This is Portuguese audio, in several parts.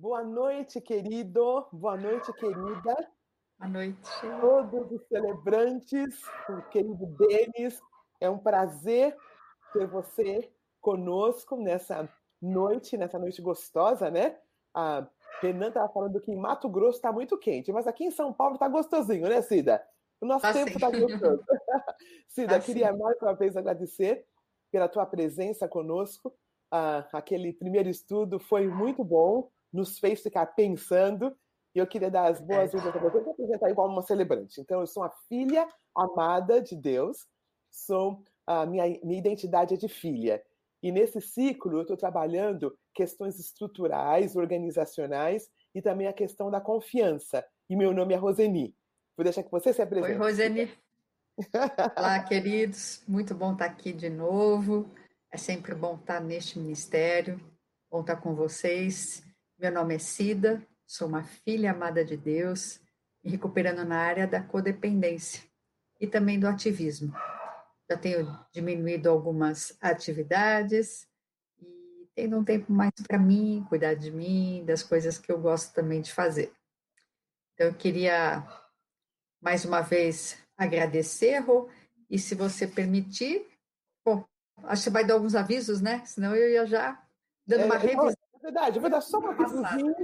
Boa noite, querido. Boa noite, querida. Boa noite. Todos os celebrantes, o querido Denis. É um prazer ter você conosco nessa noite, nessa noite gostosa, né? A Renan estava falando que em Mato Grosso está muito quente, mas aqui em São Paulo está gostosinho, né, Cida? O nosso tá tempo está gostoso. Cida, tá queria sim. mais uma vez agradecer pela tua presença conosco. Ah, aquele primeiro estudo foi muito bom, nos fez ficar pensando. E eu queria dar as boas-vindas é. a você e apresentar igual uma celebrante. Então, eu sou uma filha amada de Deus, sou a minha, minha identidade é de filha. E nesse ciclo eu estou trabalhando questões estruturais, organizacionais e também a questão da confiança. E meu nome é Roseni. Vou deixar que você se apresente. Oi, Roseni. Olá, queridos. Muito bom estar aqui de novo. É sempre bom estar neste ministério, bom estar com vocês. Meu nome é Cida, sou uma filha amada de Deus e recuperando na área da codependência e também do ativismo. Já tenho diminuído algumas atividades e tendo um tempo mais para mim, cuidar de mim, das coisas que eu gosto também de fazer. Então, eu queria mais uma vez agradecer, Rô, e se você permitir, bom, acho que vai dar alguns avisos, né? Senão eu ia já dando uma é, revisão. Verdade, eu vou dar só um avisozinho,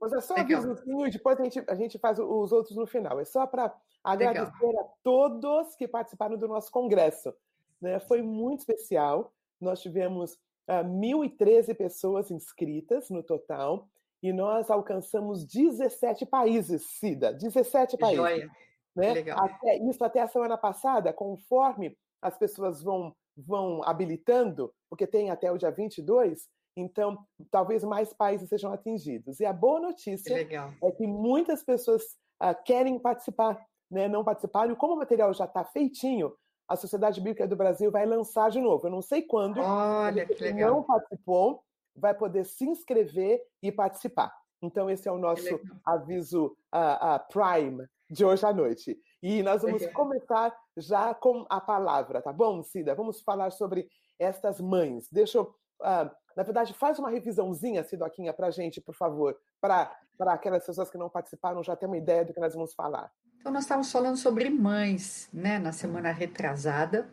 vou dar só um avisozinho e depois a gente, a gente faz os outros no final. É só para agradecer Legal. a todos que participaram do nosso congresso. Né? Foi muito especial. Nós tivemos uh, ah, 1.013 pessoas inscritas no total e nós alcançamos 17 países, Cida, 17 países. Joia. Né? Legal. Até, isso até a semana passada, conforme as pessoas vão, vão habilitando, porque tem até o dia 22, então talvez mais países sejam atingidos. E a boa notícia é que muitas pessoas uh, querem participar, né? não participaram, e como o material já está feitinho, a Sociedade Bíblica do Brasil vai lançar de novo. Eu não sei quando. Olha, que legal. não participou, vai poder se inscrever e participar. Então, esse é o nosso aviso uh, uh, Prime de hoje à noite. E nós vamos começar já com a palavra, tá bom, Cida? Vamos falar sobre estas mães. Deixa eu. Uh, na verdade, faz uma revisãozinha, Sidoquinha, para a gente, por favor, para aquelas pessoas que não participaram já ter uma ideia do que nós vamos falar. Então, nós estávamos falando sobre mães, né, na semana retrasada,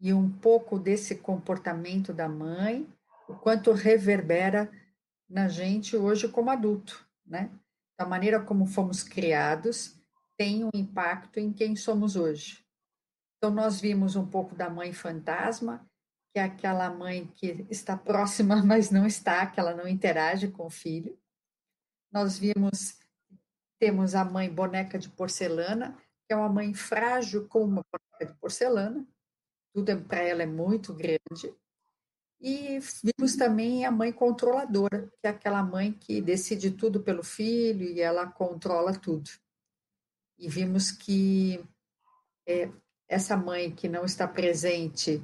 e um pouco desse comportamento da mãe, o quanto reverbera na gente hoje como adulto, né? Da maneira como fomos criados, tem um impacto em quem somos hoje. Então, nós vimos um pouco da mãe fantasma, que é aquela mãe que está próxima, mas não está, que ela não interage com o filho. Nós vimos, temos a mãe boneca de porcelana, que é uma mãe frágil como uma boneca de porcelana, tudo é, para ela é muito grande. E vimos também a mãe controladora, que é aquela mãe que decide tudo pelo filho e ela controla tudo e vimos que é, essa mãe que não está presente,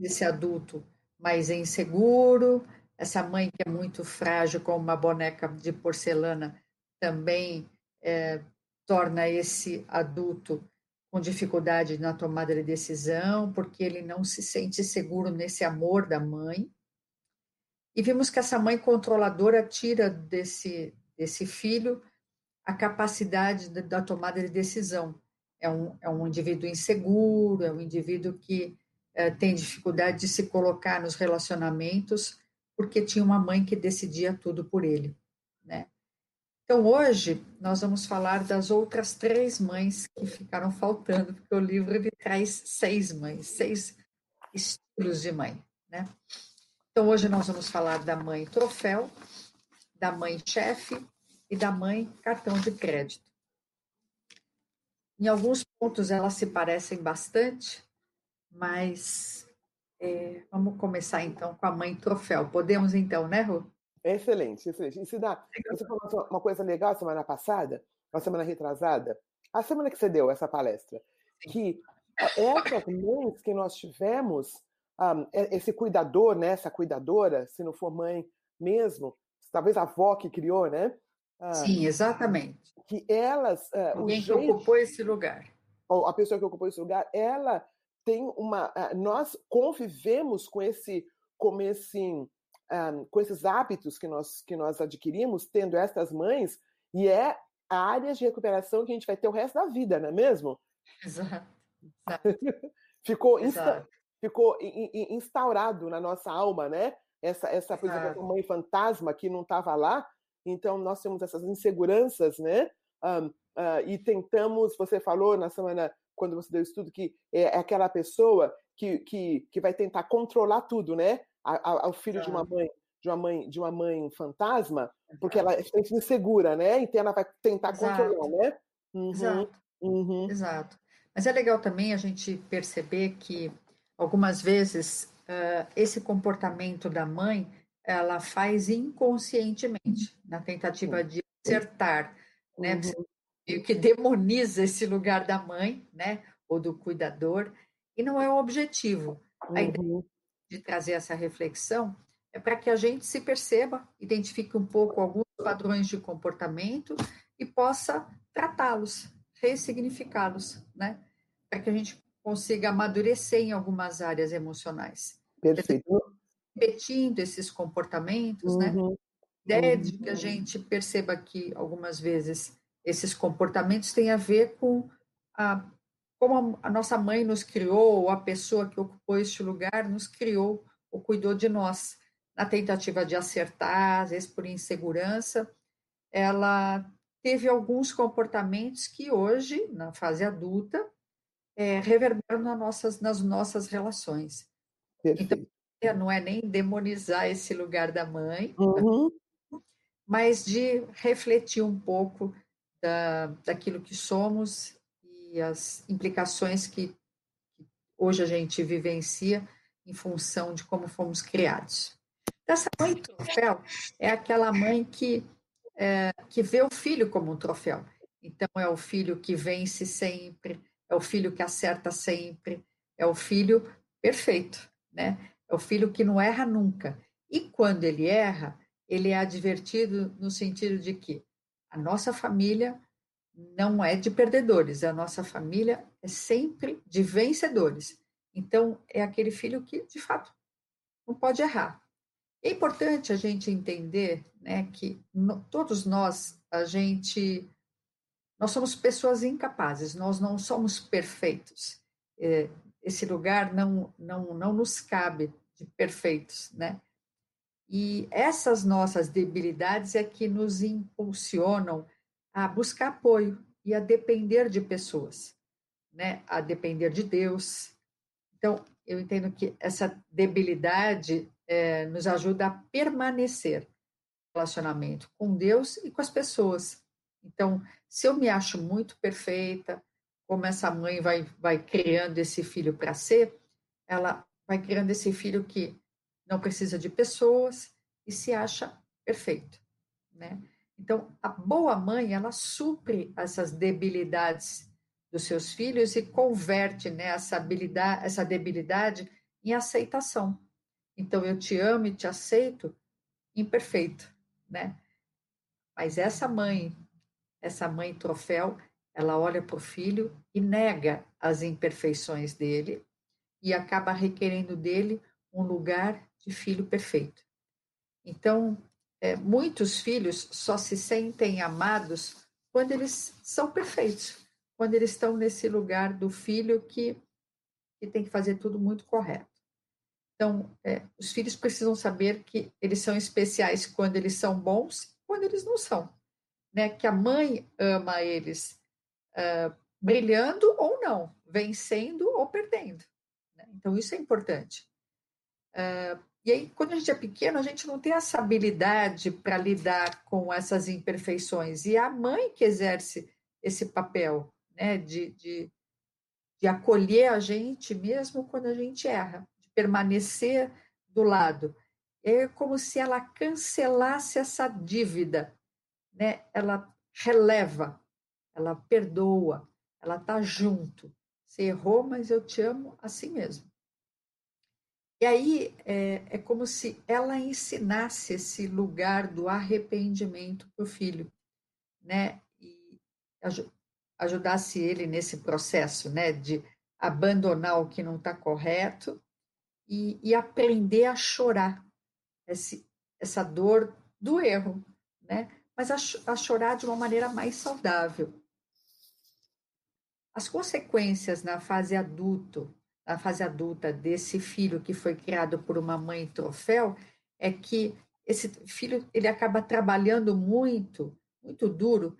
esse adulto mais inseguro, essa mãe que é muito frágil, como uma boneca de porcelana, também é, torna esse adulto com dificuldade na tomada de decisão, porque ele não se sente seguro nesse amor da mãe. E vimos que essa mãe controladora tira desse, desse filho a capacidade da tomada de decisão. É um, é um indivíduo inseguro, é um indivíduo que é, tem dificuldade de se colocar nos relacionamentos, porque tinha uma mãe que decidia tudo por ele, né? Então, hoje, nós vamos falar das outras três mães que ficaram faltando, porque o livro ele traz seis mães, seis estilos de mãe, né? Então, hoje nós vamos falar da mãe troféu, da mãe chefe e da mãe cartão de crédito. Em alguns pontos elas se parecem bastante, mas é, vamos começar então com a mãe troféu. Podemos então, né, Ru? Excelente, excelente. E se dá, você falou uma coisa legal semana passada, uma semana retrasada, a semana que você deu essa palestra, que essas mães que nós tivemos, um, esse cuidador, né, essa cuidadora, se não for mãe mesmo, talvez a avó que criou, né? Ah, Sim, exatamente. Que elas. Uh, Alguém jeito, que ocupou esse lugar. Ou a pessoa que ocupou esse lugar, ela tem uma. Uh, nós convivemos com esse, com esse, um, com esses hábitos que nós, que nós adquirimos, tendo estas mães, e é áreas de recuperação que a gente vai ter o resto da vida, não é mesmo? Exato. ficou, Exato. Insta, ficou instaurado na nossa alma, né? Essa, essa por exemplo, mãe fantasma que não estava lá. Então, nós temos essas inseguranças, né? Um, uh, e tentamos, você falou na semana, quando você deu o estudo, que é, é aquela pessoa que, que, que vai tentar controlar tudo, né? Ao filho de uma mãe de uma mãe de uma mãe fantasma, porque ela é insegura, né? Então ela vai tentar Exato. controlar, né? Uhum. Exato. Uhum. Exato. Mas é legal também a gente perceber que algumas vezes uh, esse comportamento da mãe ela faz inconscientemente na tentativa de acertar, né? uhum. Né? que demoniza esse lugar da mãe, né? Ou do cuidador e não é o objetivo. A ideia uhum. de trazer essa reflexão é para que a gente se perceba, identifique um pouco alguns padrões de comportamento e possa tratá-los, ressignificá-los, né? Para que a gente consiga amadurecer em algumas áreas emocionais. Perfeito. Repetindo esses comportamentos, né? uhum. né? Ideia uhum. de que a gente perceba que algumas vezes esses comportamentos têm a ver com a como a nossa mãe nos criou, ou a pessoa que ocupou este lugar nos criou ou cuidou de nós na tentativa de acertar, às vezes por insegurança, ela teve alguns comportamentos que hoje, na fase adulta, é, reverberam nas nossas, nas nossas relações. Perfeito. Então, não é nem demonizar esse lugar da mãe, uhum. mas de refletir um pouco da, daquilo que somos e as implicações que, hoje a gente vivencia em função de como fomos criados. Essa mãe troféu é aquela mãe que, é, que vê o filho como um troféu. Então, é o filho que vence sempre, é o filho que acerta sempre, é o filho perfeito, né? É o filho que não erra nunca. E quando ele erra, ele é advertido no sentido de que a nossa família não é de perdedores, a nossa família é sempre de vencedores. Então, é aquele filho que, de fato, não pode errar. É importante a gente entender né, que no, todos nós, a gente, nós somos pessoas incapazes, nós não somos perfeitos. É, esse lugar não, não, não nos cabe de perfeitos, né? E essas nossas debilidades é que nos impulsionam a buscar apoio e a depender de pessoas, né? A depender de Deus. Então, eu entendo que essa debilidade é, nos ajuda a permanecer no relacionamento com Deus e com as pessoas. Então, se eu me acho muito perfeita, como essa mãe vai, vai criando esse filho para ser, ela vai criando esse filho que não precisa de pessoas e se acha perfeito, né? Então, a boa mãe, ela supre essas debilidades dos seus filhos e converte né, essa, habilidade, essa debilidade em aceitação. Então, eu te amo e te aceito imperfeito, né? Mas essa mãe, essa mãe troféu, ela olha para o filho e nega as imperfeições dele e acaba requerendo dele um lugar de filho perfeito. Então, é, muitos filhos só se sentem amados quando eles são perfeitos, quando eles estão nesse lugar do filho que, que tem que fazer tudo muito correto. Então, é, os filhos precisam saber que eles são especiais quando eles são bons, quando eles não são. Né? Que a mãe ama eles uh, brilhando ou não, vencendo ou perdendo. Né? Então, isso é importante. Uh, e aí, quando a gente é pequeno, a gente não tem essa habilidade para lidar com essas imperfeições. E é a mãe que exerce esse papel né, de, de, de acolher a gente mesmo quando a gente erra permanecer do lado. É como se ela cancelasse essa dívida, né? Ela releva, ela perdoa, ela está junto. Você errou, mas eu te amo assim mesmo. E aí é, é como se ela ensinasse esse lugar do arrependimento para o filho, né? E ajudasse ele nesse processo, né? De abandonar o que não está correto e, e aprender a chorar. esse, essa dor do erro, né? Mas a, a chorar de uma maneira mais saudável. As consequências na fase adulto, na fase adulta desse filho que foi criado por uma mãe troféu é que esse filho ele acaba trabalhando muito, muito duro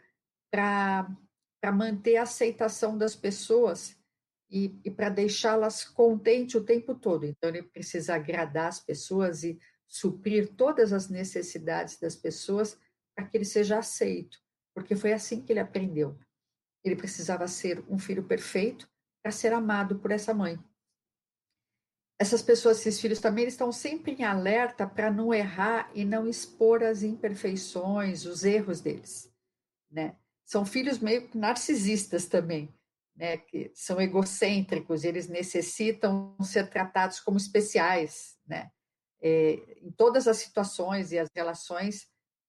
para manter a aceitação das pessoas e, e para deixá-las contentes o tempo todo. Então, ele precisa agradar as pessoas e suprir todas as necessidades das pessoas para que ele seja aceito, porque foi assim que ele aprendeu. Ele precisava ser um filho perfeito para ser amado por essa mãe. Essas pessoas, esses filhos também, estão sempre em alerta para não errar e não expor as imperfeições, os erros deles, né? São filhos meio narcisistas também, né? Que são egocêntricos, eles necessitam ser tratados como especiais, né? É, em todas as situações e as relações,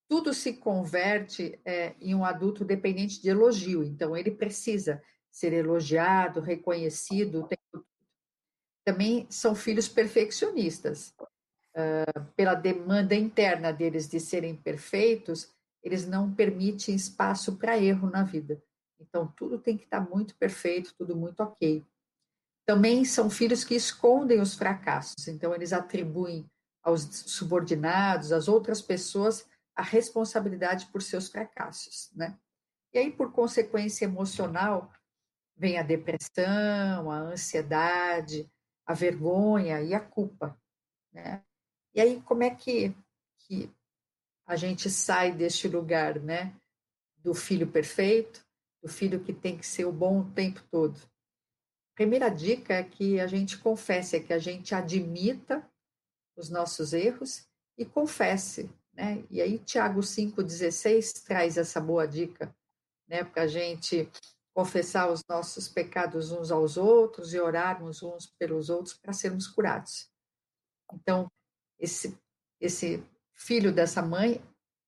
tudo se converte é, em um adulto dependente de elogio. Então, ele precisa ser elogiado, reconhecido o tempo também são filhos perfeccionistas. Uh, pela demanda interna deles de serem perfeitos, eles não permitem espaço para erro na vida. Então, tudo tem que estar muito perfeito, tudo muito ok. Também são filhos que escondem os fracassos, então, eles atribuem aos subordinados, às outras pessoas, a responsabilidade por seus fracassos, né? E aí, por consequência emocional, vem a depressão, a ansiedade, a vergonha e a culpa, né? E aí como é que, que a gente sai deste lugar, né? Do filho perfeito, do filho que tem que ser o bom o tempo todo. primeira dica é que a gente confesse, é que a gente admita os nossos erros e confesse, né? E aí Tiago 5,16 traz essa boa dica, né? Para a gente confessar os nossos pecados uns aos outros e orarmos uns pelos outros para sermos curados. Então, esse, esse filho dessa mãe,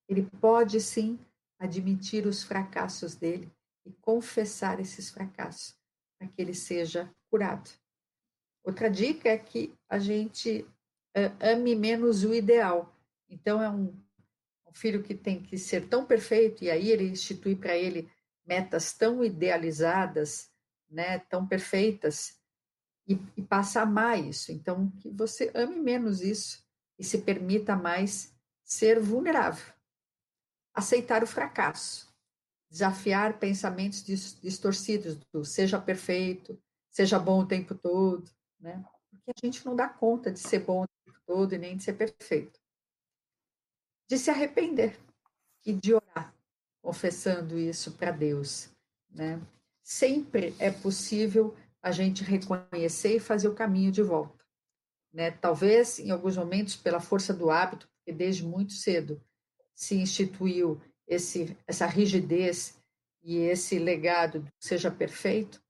ele pode sim admitir os fracassos dele e confessar esses fracassos para que ele seja curado. Outra dica é que a gente ame menos o ideal. Então, é um, um filho que tem que ser tão perfeito, e aí ele institui para ele metas tão idealizadas, né, tão perfeitas, e, e passa a amar isso. Então, que você ame menos isso e se permita mais ser vulnerável. Aceitar o fracasso. Desafiar pensamentos distorcidos do seja perfeito, seja bom o tempo todo, né? Porque a gente não dá conta de ser bom o tempo todo e nem de ser perfeito. De se arrepender e de orar confessando isso para Deus, né? Sempre é possível a gente reconhecer e fazer o caminho de volta, né? Talvez em alguns momentos pela força do hábito, porque desde muito cedo se instituiu esse essa rigidez e esse legado seja perfeito,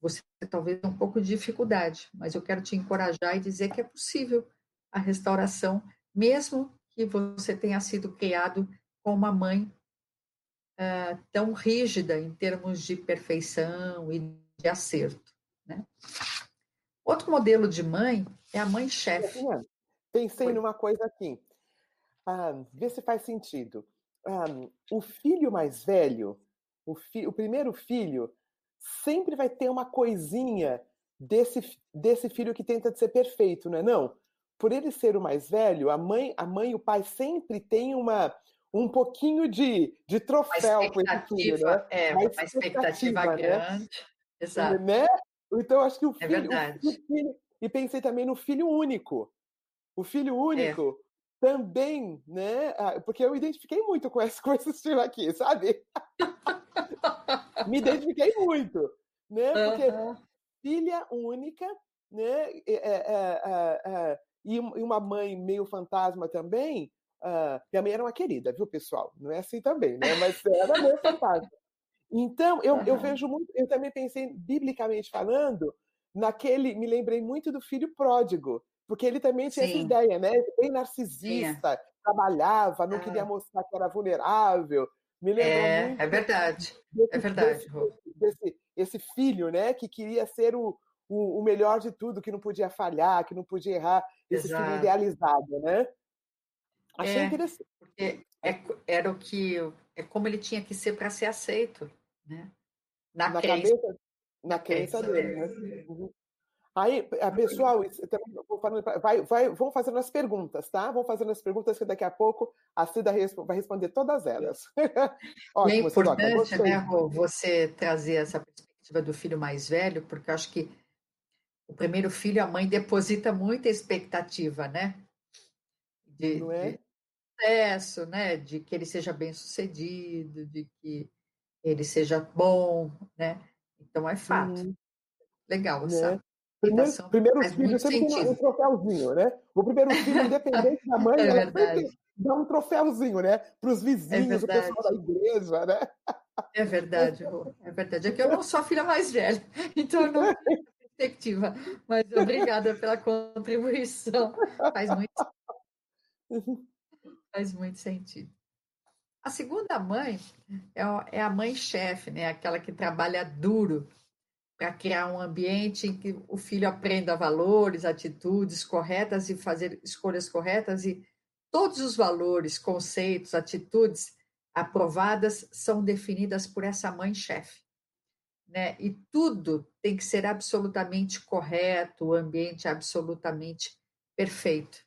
você talvez tenha um pouco de dificuldade, mas eu quero te encorajar e dizer que é possível a restauração, mesmo que você tenha sido criado com uma mãe uh, tão rígida em termos de perfeição e de acerto. Né? Outro modelo de mãe é a mãe chefe. Pensei Foi. numa coisa aqui. Ah, vê se faz sentido. Ah, o filho mais velho, o, fi, o primeiro filho, sempre vai ter uma coisinha desse, desse filho que tenta ser perfeito, não é não? Por ele ser o mais velho, a mãe, a mãe e o pai sempre têm uma, um pouquinho de, de troféu com esse filho, né? É, uma expectativa, expectativa né? grande. Exato. Né? Então, acho que o é filho, é o filho, E pensei também no filho único. O filho único é. também, né? Ah, porque eu identifiquei muito com esse, com esse estilo aqui, sabe? Me identifiquei muito, né? Porque uhum. filha única, né? É, é, é, e uma mãe meio fantasma também, Uh, minha mãe era uma querida, viu, pessoal? Não é assim também, né? Mas era muito fantástica. Então, eu, eu vejo muito, eu também pensei, biblicamente falando, naquele, me lembrei muito do filho pródigo, porque ele também tinha Sim. essa ideia, né? Bem narcisista, trabalhava, não ah. queria mostrar que era vulnerável. Me lembrou é, muito. É verdade, desse, é verdade. Desse, desse, esse filho, né, que queria ser o, o, o, melhor de tudo, que não podia falhar, que não podia errar, esse Exato. filho idealizado, né? Achei é, interessante. Porque é, era o que é como ele tinha que ser para ser aceito, né? Na, na crença, cabeça, na crença dele, né? Uhum. Aí, eh, pessoal, vai, vai, vão fazendo as perguntas, tá? Vão fazendo as perguntas que daqui a pouco a Cida vai responder todas elas. Ótimo, é importante, né, Rô, você trazer essa perspectiva do filho mais velho, porque eu acho que o primeiro filho, a mãe deposita muita expectativa, né? De, Não é? de sucesso, né? De que ele seja bem sucedido, de que ele seja bom, né? Então é fato. Hum. Legal, né? Primeiro, primeiro filho sempre tem um troféuzinho, né? O primeiro filho, independente da mãe, é dá um troféuzinho, né? Para os vizinhos, é o pessoal da igreja, né? É verdade. É verdade. É que eu não sou a filha mais velha, então eu não tenho perspectiva. Mas obrigada pela contribuição. Faz muito, faz muito sentido. A segunda mãe é, é a mãe chefe, né? Aquela que trabalha duro para criar um ambiente em que o filho aprenda valores, atitudes corretas e fazer escolhas corretas e todos os valores, conceitos, atitudes aprovadas são definidas por essa mãe chefe. Né? E tudo tem que ser absolutamente correto, o ambiente absolutamente perfeito.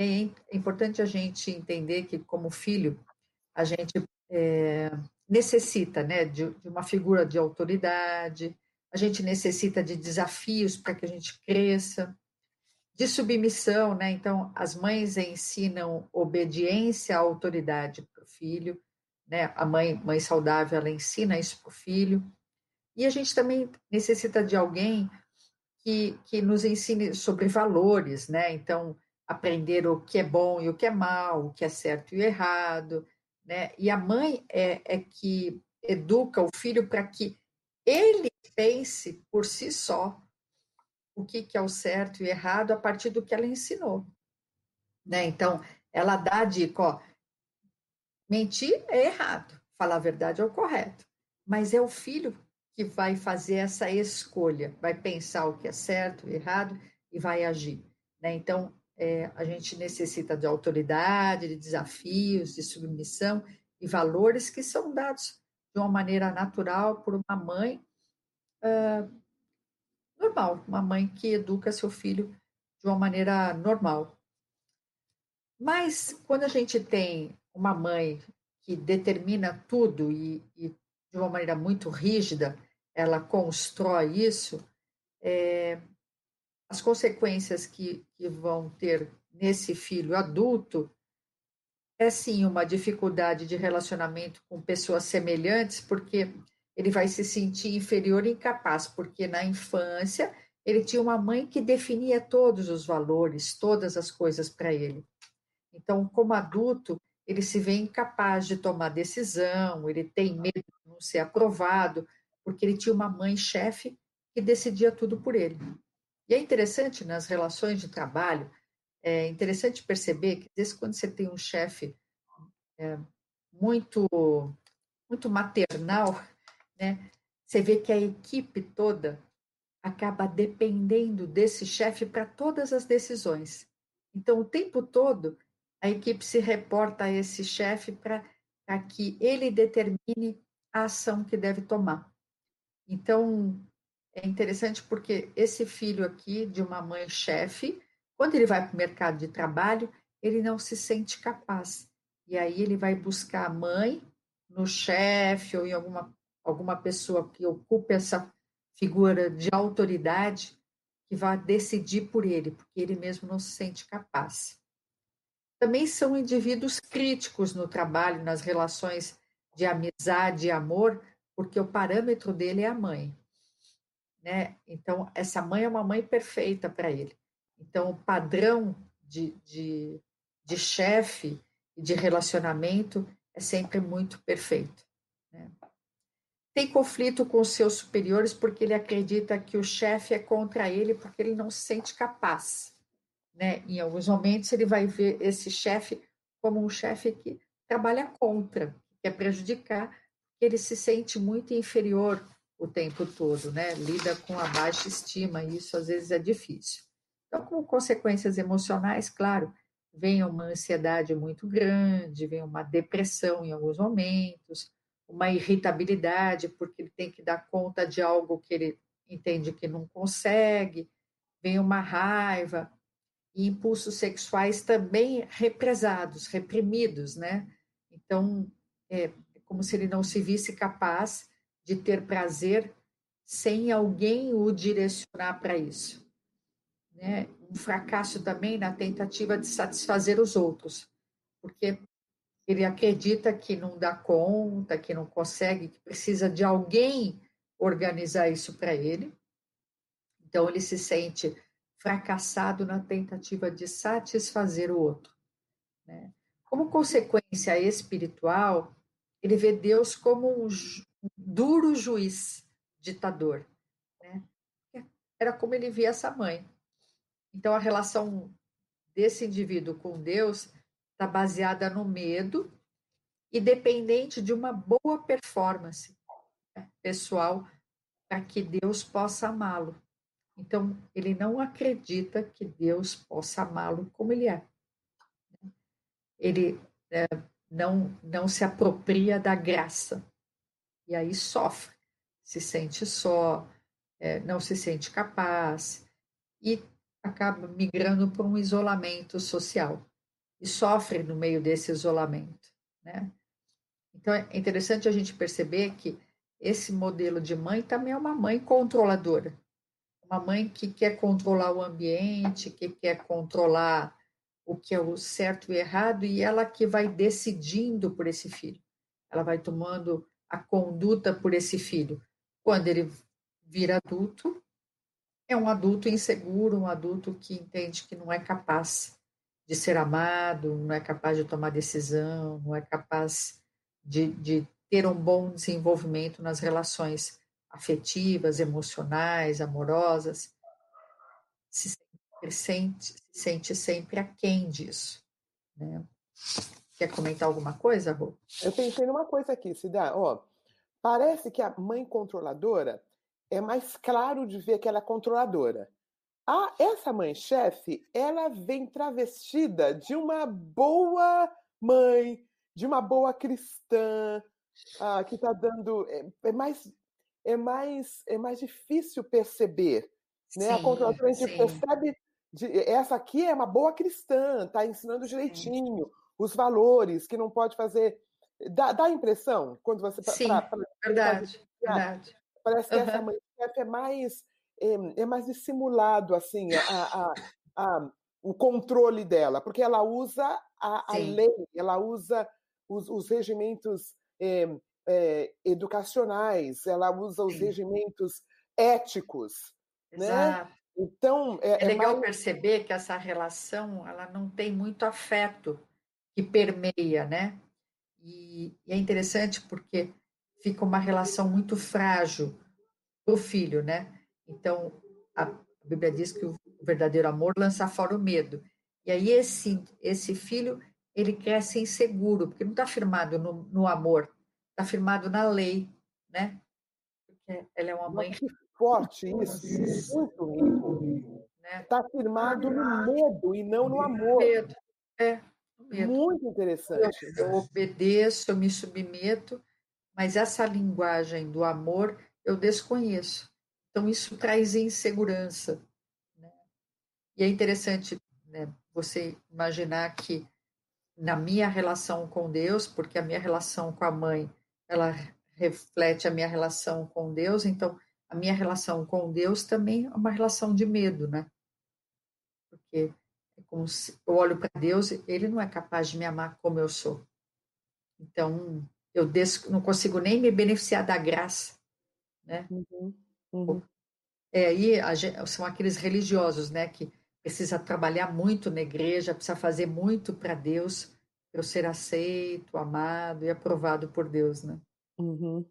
É importante a gente entender que, como filho, a gente é, necessita né, de, de uma figura de autoridade, a gente necessita de desafios para que a gente cresça, de submissão, né? Então, as mães ensinam obediência à autoridade para o filho, né? A mãe, mãe saudável, ela ensina isso para o filho. E a gente também necessita de alguém que, que nos ensine sobre valores, né? Então, aprender o que é bom e o que é mal, o que é certo e o errado, né? E a mãe é, é que educa o filho para que ele pense por si só o que, que é o certo e errado a partir do que ela ensinou. Né? Então, ela dá a dica, ó, mentir é errado, falar a verdade é o correto, mas é o filho que vai fazer essa escolha, vai pensar o que é certo, errado e vai agir. Né? Então, é, a gente necessita de autoridade, de desafios, de submissão e valores que são dados de uma maneira natural por uma mãe uh, normal, uma mãe que educa seu filho de uma maneira normal. Mas quando a gente tem uma mãe que determina tudo e, e de uma maneira muito rígida, ela constrói isso, é, as consequências que, que vão ter nesse filho adulto é sim uma dificuldade de relacionamento com pessoas semelhantes, porque ele vai se sentir inferior e incapaz, porque na infância ele tinha uma mãe que definia todos os valores, todas as coisas para ele. Então, como adulto, ele se vê incapaz de tomar decisão, ele tem medo de não ser aprovado, porque ele tinha uma mãe chefe que decidia tudo por ele. E é interessante nas relações de trabalho, é interessante perceber que, vezes, quando você tem um chefe é, muito, muito maternal, né, você vê que a equipe toda acaba dependendo desse chefe para todas as decisões. Então, o tempo todo, a equipe se reporta a esse chefe para que ele determine a ação que deve tomar. Então, é interessante porque esse filho aqui, de uma mãe chefe, quando ele vai para o mercado de trabalho, ele não se sente capaz. E aí ele vai buscar a mãe no chefe ou em alguma, alguma pessoa que ocupe essa figura de autoridade que vai decidir por ele, porque ele mesmo não se sente capaz. Também são indivíduos críticos no trabalho, nas relações de amizade e amor, porque o parâmetro dele é a mãe. Né? Então, essa mãe é uma mãe perfeita para ele. Então, o padrão de, de, de chefe e de relacionamento é sempre muito perfeito. Né? Tem conflito com os seus superiores porque ele acredita que o chefe é contra ele porque ele não se sente capaz. Né? Em alguns momentos, ele vai ver esse chefe como um chefe que trabalha contra, que quer prejudicar, ele se sente muito inferior o tempo todo, né? Lida com a baixa estima e isso às vezes é difícil. Então, com consequências emocionais, claro, vem uma ansiedade muito grande, vem uma depressão em alguns momentos, uma irritabilidade, porque ele tem que dar conta de algo que ele entende que não consegue, vem uma raiva, e impulsos sexuais também represados, reprimidos, né? Então, é como se ele não se visse capaz de ter prazer sem alguém o direcionar para isso. Né? Um fracasso também na tentativa de satisfazer os outros, porque ele acredita que não dá conta, que não consegue, que precisa de alguém organizar isso para ele. Então, ele se sente fracassado na tentativa de satisfazer o outro. Né? Como consequência espiritual, ele vê Deus como um, duro juiz, ditador. Né? Era como ele via essa mãe. Então, a relação desse indivíduo com Deus está baseada no medo e dependente de uma boa performance né, pessoal para que Deus possa amá-lo. Então, ele não acredita que Deus possa amá-lo como ele é. Ele é, não, não se apropria da graça. E aí sofre, se sente só, é, não se sente capaz e acaba migrando para um isolamento social e sofre no meio desse isolamento, né? Então é interessante a gente perceber que esse modelo de mãe também é uma mãe controladora uma mãe que quer controlar o ambiente, que quer controlar o que é o certo e errado, e ela que vai decidindo por esse filho. Ela vai tomando a conduta por esse filho. Quando ele vira adulto, é um adulto inseguro, um adulto que entende que não é capaz de ser amado, não é capaz de tomar decisão, não é capaz de, de ter um bom desenvolvimento nas relações afetivas, emocionais, amorosas, se sente, se sente sempre aquém disso. Né? Quer comentar alguma coisa, Rô? Eu pensei numa coisa aqui, Cida. Ó, parece que a mãe controladora é mais claro de ver que ela é controladora. Ah, essa mãe chefe, ela vem travestida de uma boa mãe, de uma boa cristã, ah, que está dando. É, é, mais é mais, é mais difícil perceber. Né? Sim, a controladora a gente sim. percebe. De, essa aqui é uma boa cristã, está ensinando direitinho sim. Os valores, que não pode fazer. Dá, dá a impressão, quando você. Sim, pra, pra, verdade, pra, verdade. Parece que uhum. essa mãe é mais, é, é, mais dissimulado, assim, a, a, a, o controle dela, porque ela usa a, a lei, ela usa os, os regimentos é, é, educacionais, ela usa os Sim. regimentos éticos, né? Exato. né? Então é, é, é legal mais... perceber que essa relação ela não tem muito afeto que permeia, né? E, e é interessante porque fica uma relação muito frágil para o filho, né? Então a Bíblia diz que o verdadeiro amor lança fora o medo. E aí esse esse filho ele cresce inseguro porque não está firmado no, no amor, está firmado na lei, né? Porque ela é uma mãe. Que forte isso, rico. Está né? firmado no medo e não no amor. Medo. É, medo. Muito interessante. Eu, eu obedeço, eu me submeto, mas essa linguagem do amor eu desconheço. Então, isso traz insegurança. Né? E é interessante né, você imaginar que na minha relação com Deus, porque a minha relação com a mãe ela reflete a minha relação com Deus, então a minha relação com Deus também é uma relação de medo, né? Porque eu olho para Deus, ele não é capaz de me amar como eu sou. Então, eu des, não consigo nem me beneficiar da graça, né? Uhum, uhum. É, aí são aqueles religiosos, né, que precisa trabalhar muito na igreja, precisa fazer muito para Deus, eu ser aceito, amado e aprovado por Deus, né? Uhum.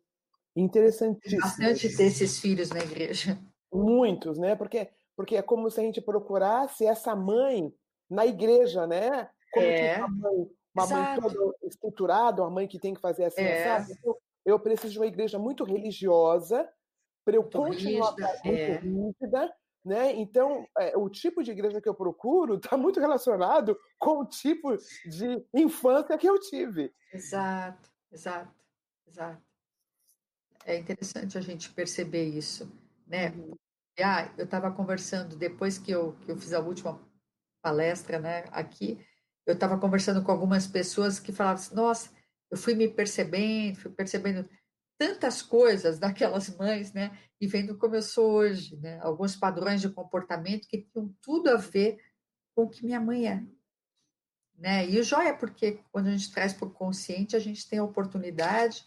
Interessantíssimo. Bastante desses filhos na igreja. Muitos, né? Porque, porque é como se a gente procurasse essa mãe na igreja, né? Como é. uma mãe, uma mãe toda estruturada, uma mãe que tem que fazer assim, é. sabe? Então, eu preciso de uma igreja muito religiosa para eu muito continuar rígida, muito é. rígida, Né? Então, é, o tipo de igreja que eu procuro está muito relacionado com o tipo de infância que eu tive. Exato, exato, exato. É interessante a gente perceber isso, né? Ah, eu estava conversando depois que eu, que eu fiz a última palestra, né, aqui, eu estava conversando com algumas pessoas que falavam assim, nossa, eu fui me percebendo, fui percebendo tantas coisas daquelas mães, né? E vendo como eu sou hoje, né? Alguns padrões de comportamento que tinham tudo a ver com o que minha mãe é. Né? E o joia, porque quando a gente traz para o consciente, a gente tem a oportunidade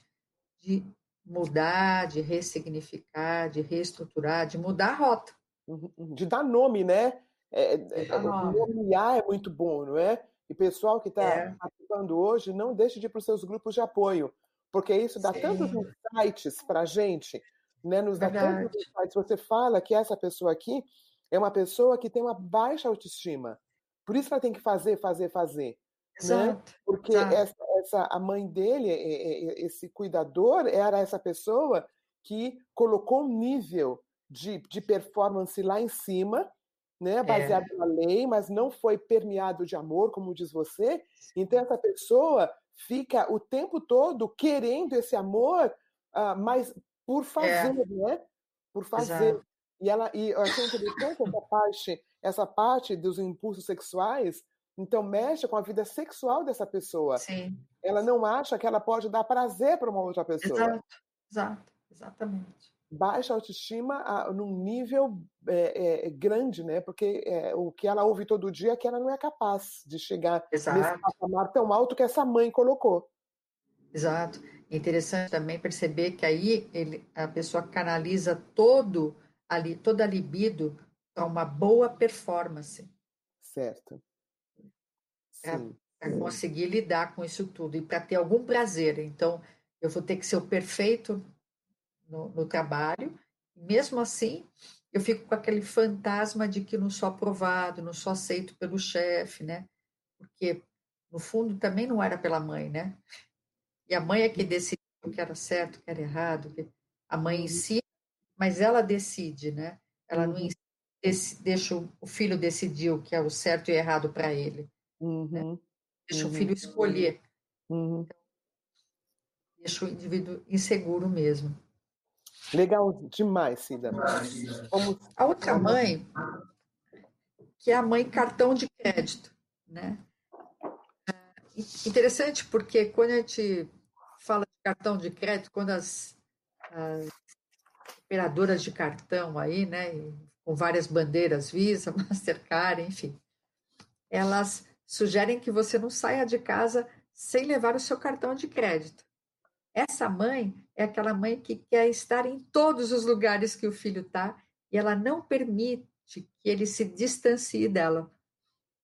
de mudar, de ressignificar, de reestruturar, de mudar a rota. Uhum, uhum. De dar nome, né? É, é, é nomear é muito bom, não é? E pessoal que está é. participando hoje, não deixe de ir para os seus grupos de apoio porque isso dá Sim. tantos insights para a gente, né? nos dá Verdade. tantos insights. Você fala que essa pessoa aqui é uma pessoa que tem uma baixa autoestima. Por isso ela tem que fazer, fazer, fazer. Né? Exato. Né? Porque Exato. Essa, essa, a mãe dele, esse cuidador, era essa pessoa que colocou um nível de, de performance lá em cima, né, é. baseado é. na lei, mas não foi permeado de amor, como diz você. Então, essa pessoa fica o tempo todo querendo esse amor, uh, mas por fazer, é. né? Por fazer. Exato. E ela e eu achei interessante essa parte, essa parte dos impulsos sexuais, então mexe com a vida sexual dessa pessoa. Sim. Ela não acha que ela pode dar prazer para uma outra pessoa. Exato, exato, exatamente baixa autoestima a, num nível é, é, grande, né? Porque é, o que ela ouve todo dia é que ela não é capaz de chegar Exato. nesse patamar tão alto que essa mãe colocou. Exato. É interessante também perceber que aí ele, a pessoa canaliza todo ali, toda a libido para uma boa performance. Certo. Para conseguir lidar com isso tudo e para ter algum prazer. Então, eu vou ter que ser o perfeito no, no trabalho. Mesmo assim, eu fico com aquele fantasma de que não sou aprovado, não sou aceito pelo chefe, né? Porque, no fundo, também não era pela mãe, né? E a mãe é que decidiu o que era certo, o que era errado. A mãe ensina, mas ela decide, né? Ela não ensina, deixa o filho decidir o que é o certo e errado para ele. Uhum. Né? Deixa uhum. o filho escolher. Uhum. Deixa o indivíduo inseguro mesmo. Legal demais, Cida. Vamos... A outra mãe, que é a mãe cartão de crédito, né? É interessante porque quando a gente fala de cartão de crédito, quando as, as operadoras de cartão aí, né, com várias bandeiras, Visa, Mastercard, enfim, elas sugerem que você não saia de casa sem levar o seu cartão de crédito. Essa mãe é aquela mãe que quer estar em todos os lugares que o filho está e ela não permite que ele se distancie dela.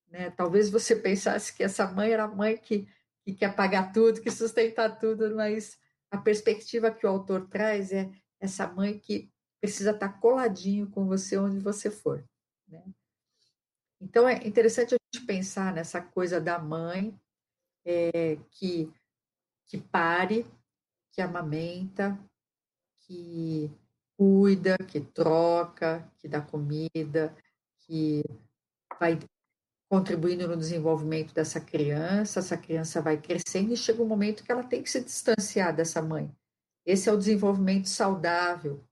Né? Talvez você pensasse que essa mãe era a mãe que, que quer pagar tudo, que sustentar tudo, mas a perspectiva que o autor traz é essa mãe que precisa estar coladinho com você onde você for. Né? Então é interessante a gente pensar nessa coisa da mãe é, que, que pare que amamenta, que cuida, que troca, que dá comida, que vai contribuindo no desenvolvimento dessa criança, essa criança vai crescendo e chega um momento que ela tem que se distanciar dessa mãe. Esse é o desenvolvimento saudável,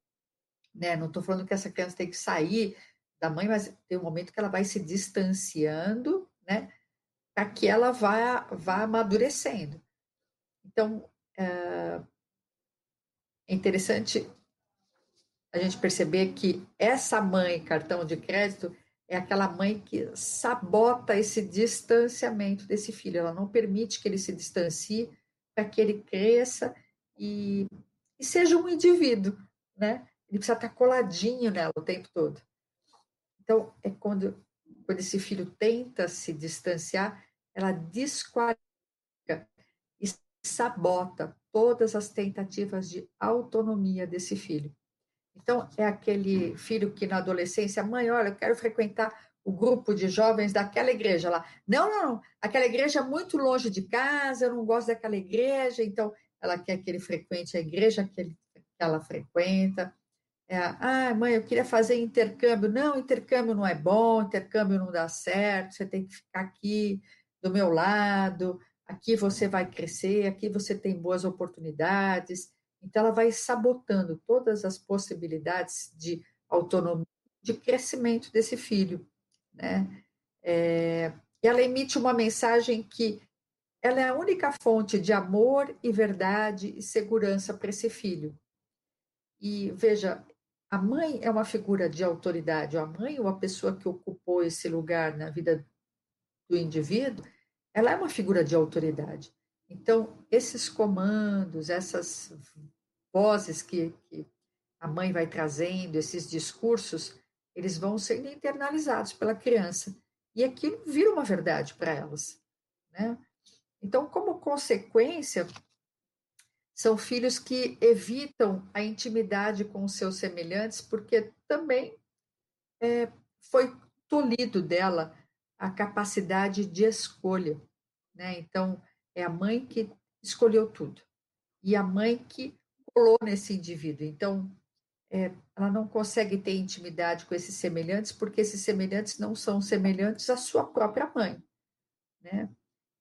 né? Não estou falando que essa criança tem que sair da mãe, mas tem um momento que ela vai se distanciando, né? Para que ela vá, vá amadurecendo. Então, uh, é interessante a gente perceber que essa mãe cartão de crédito é aquela mãe que sabota esse distanciamento desse filho. Ela não permite que ele se distancie para que ele cresça e, e, seja um indivíduo, né? Ele precisa estar coladinho nela o tempo todo. Então, é quando, quando esse filho tenta se distanciar, ela desqualifica e sabota todas as tentativas de autonomia desse filho. Então, é aquele filho que na adolescência, mãe, olha, eu quero frequentar o grupo de jovens daquela igreja lá. Não, não, não, aquela igreja é muito longe de casa, eu não gosto daquela igreja, então ela quer que ele frequente a igreja que, ele, que ela frequenta. É, ah, mãe, eu queria fazer intercâmbio. Não, intercâmbio não é bom, intercâmbio não dá certo, você tem que ficar aqui do meu lado, aqui você vai crescer, aqui você tem boas oportunidades. Então, ela vai sabotando todas as possibilidades de autonomia, de crescimento desse filho, né? É, ela emite uma mensagem que ela é a única fonte de amor e verdade e segurança para esse filho. E veja, a mãe é uma figura de autoridade, a mãe ou a pessoa que ocupou esse lugar na vida do indivíduo, ela é uma figura de autoridade. Então, esses comandos, essas vozes que, que a mãe vai trazendo, esses discursos, eles vão sendo internalizados pela criança. E aquilo vira uma verdade para elas. Né? Então, como consequência, são filhos que evitam a intimidade com os seus semelhantes, porque também é, foi tolhido dela a capacidade de escolha. Né? Então, é a mãe que escolheu tudo. E a mãe que colou nesse indivíduo. Então, é, ela não consegue ter intimidade com esses semelhantes, porque esses semelhantes não são semelhantes à sua própria mãe. Né?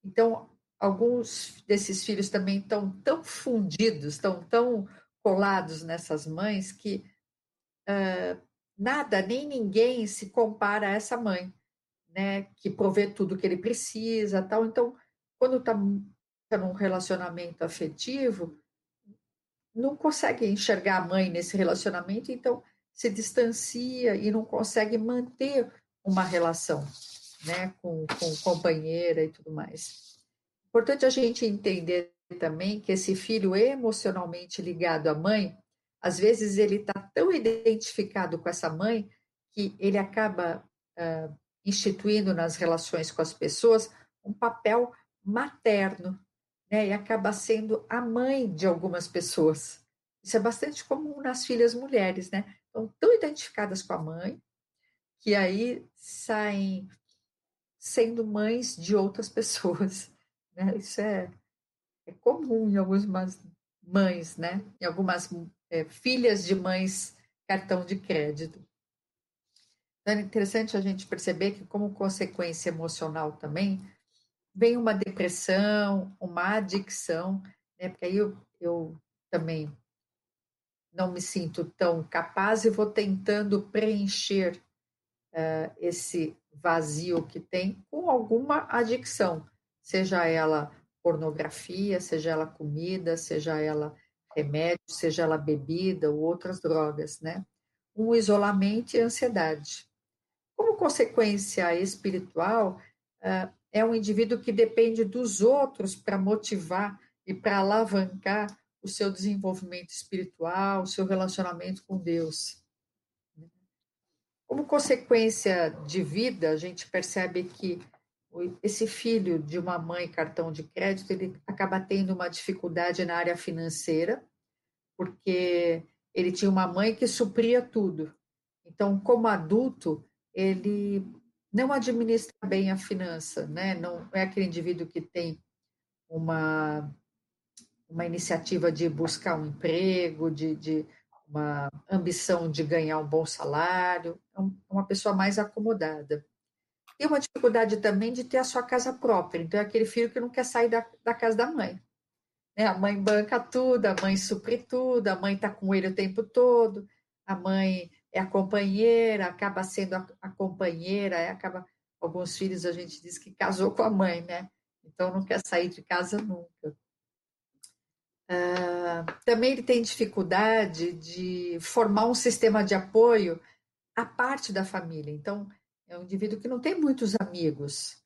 Então, alguns desses filhos também estão tão fundidos, estão tão colados nessas mães que uh, nada nem ninguém se compara a essa mãe, né, que provê tudo que ele precisa, tal. Então, quando está tá num relacionamento afetivo, não consegue enxergar a mãe nesse relacionamento, então se distancia e não consegue manter uma relação, né, com, com companheira e tudo mais. Importante a gente entender também que esse filho emocionalmente ligado à mãe, às vezes ele está tão identificado com essa mãe que ele acaba uh, instituindo nas relações com as pessoas um papel materno, né? E acaba sendo a mãe de algumas pessoas. Isso é bastante comum nas filhas mulheres, né? Estão tão identificadas com a mãe que aí saem sendo mães de outras pessoas. Né? Isso é, é comum em algumas mães, né? em algumas é, filhas de mães cartão de crédito. Então, é interessante a gente perceber que, como consequência emocional também, vem uma depressão, uma adicção, né? porque aí eu, eu também não me sinto tão capaz e vou tentando preencher uh, esse vazio que tem com alguma adicção seja ela pornografia, seja ela comida, seja ela remédio, seja ela bebida ou outras drogas, né? Um isolamento e ansiedade. Como consequência espiritual, é um indivíduo que depende dos outros para motivar e para alavancar o seu desenvolvimento espiritual, o seu relacionamento com Deus. Como consequência de vida, a gente percebe que esse filho de uma mãe cartão de crédito, ele acaba tendo uma dificuldade na área financeira, porque ele tinha uma mãe que supria tudo. Então, como adulto, ele não administra bem a finança, né? Não é aquele indivíduo que tem uma uma iniciativa de buscar um emprego, de, de uma ambição de ganhar um bom salário, é uma pessoa mais acomodada. Tem uma dificuldade também de ter a sua casa própria. Então, é aquele filho que não quer sair da, da casa da mãe. Né? A mãe banca tudo, a mãe supre tudo, a mãe está com ele o tempo todo, a mãe é a companheira, acaba sendo a, a companheira, é, acaba. Alguns filhos a gente diz que casou com a mãe, né? Então não quer sair de casa nunca. Uh, também ele tem dificuldade de formar um sistema de apoio à parte da família. Então, é um indivíduo que não tem muitos amigos,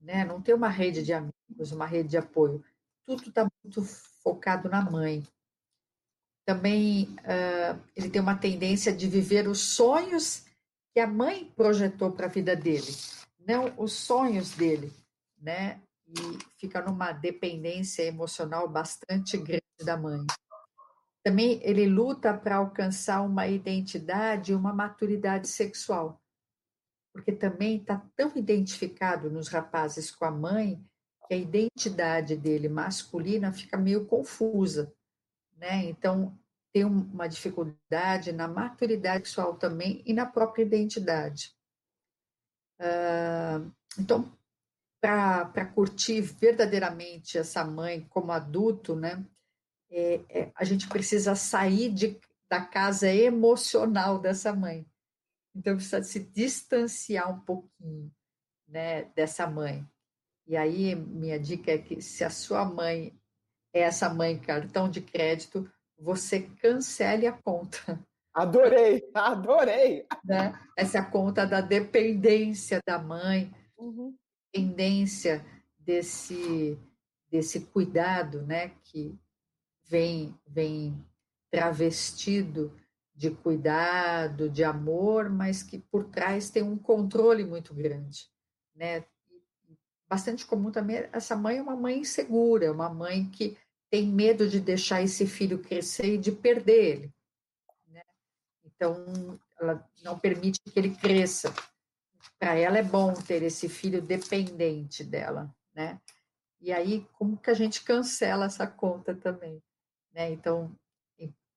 né? não tem uma rede de amigos, uma rede de apoio. Tudo está muito focado na mãe. Também uh, ele tem uma tendência de viver os sonhos que a mãe projetou para a vida dele, não os sonhos dele, né? E fica numa dependência emocional bastante grande da mãe. Também ele luta para alcançar uma identidade, uma maturidade sexual porque também está tão identificado nos rapazes com a mãe que a identidade dele masculina fica meio confusa, né? Então tem uma dificuldade na maturidade sexual também e na própria identidade. Uh, então, para curtir verdadeiramente essa mãe como adulto, né, é, é, a gente precisa sair de, da casa emocional dessa mãe. Então, precisa se distanciar um pouquinho né, dessa mãe. E aí, minha dica é que se a sua mãe é essa mãe cartão de crédito, você cancele a conta. Adorei, adorei. Né? Essa é conta da dependência da mãe, uhum. dependência desse, desse cuidado né, que vem, vem travestido de cuidado, de amor, mas que por trás tem um controle muito grande. Né? Bastante comum também, essa mãe é uma mãe insegura, uma mãe que tem medo de deixar esse filho crescer e de perder ele. Né? Então, ela não permite que ele cresça. Para ela é bom ter esse filho dependente dela, né? E aí, como que a gente cancela essa conta também? Né? Então,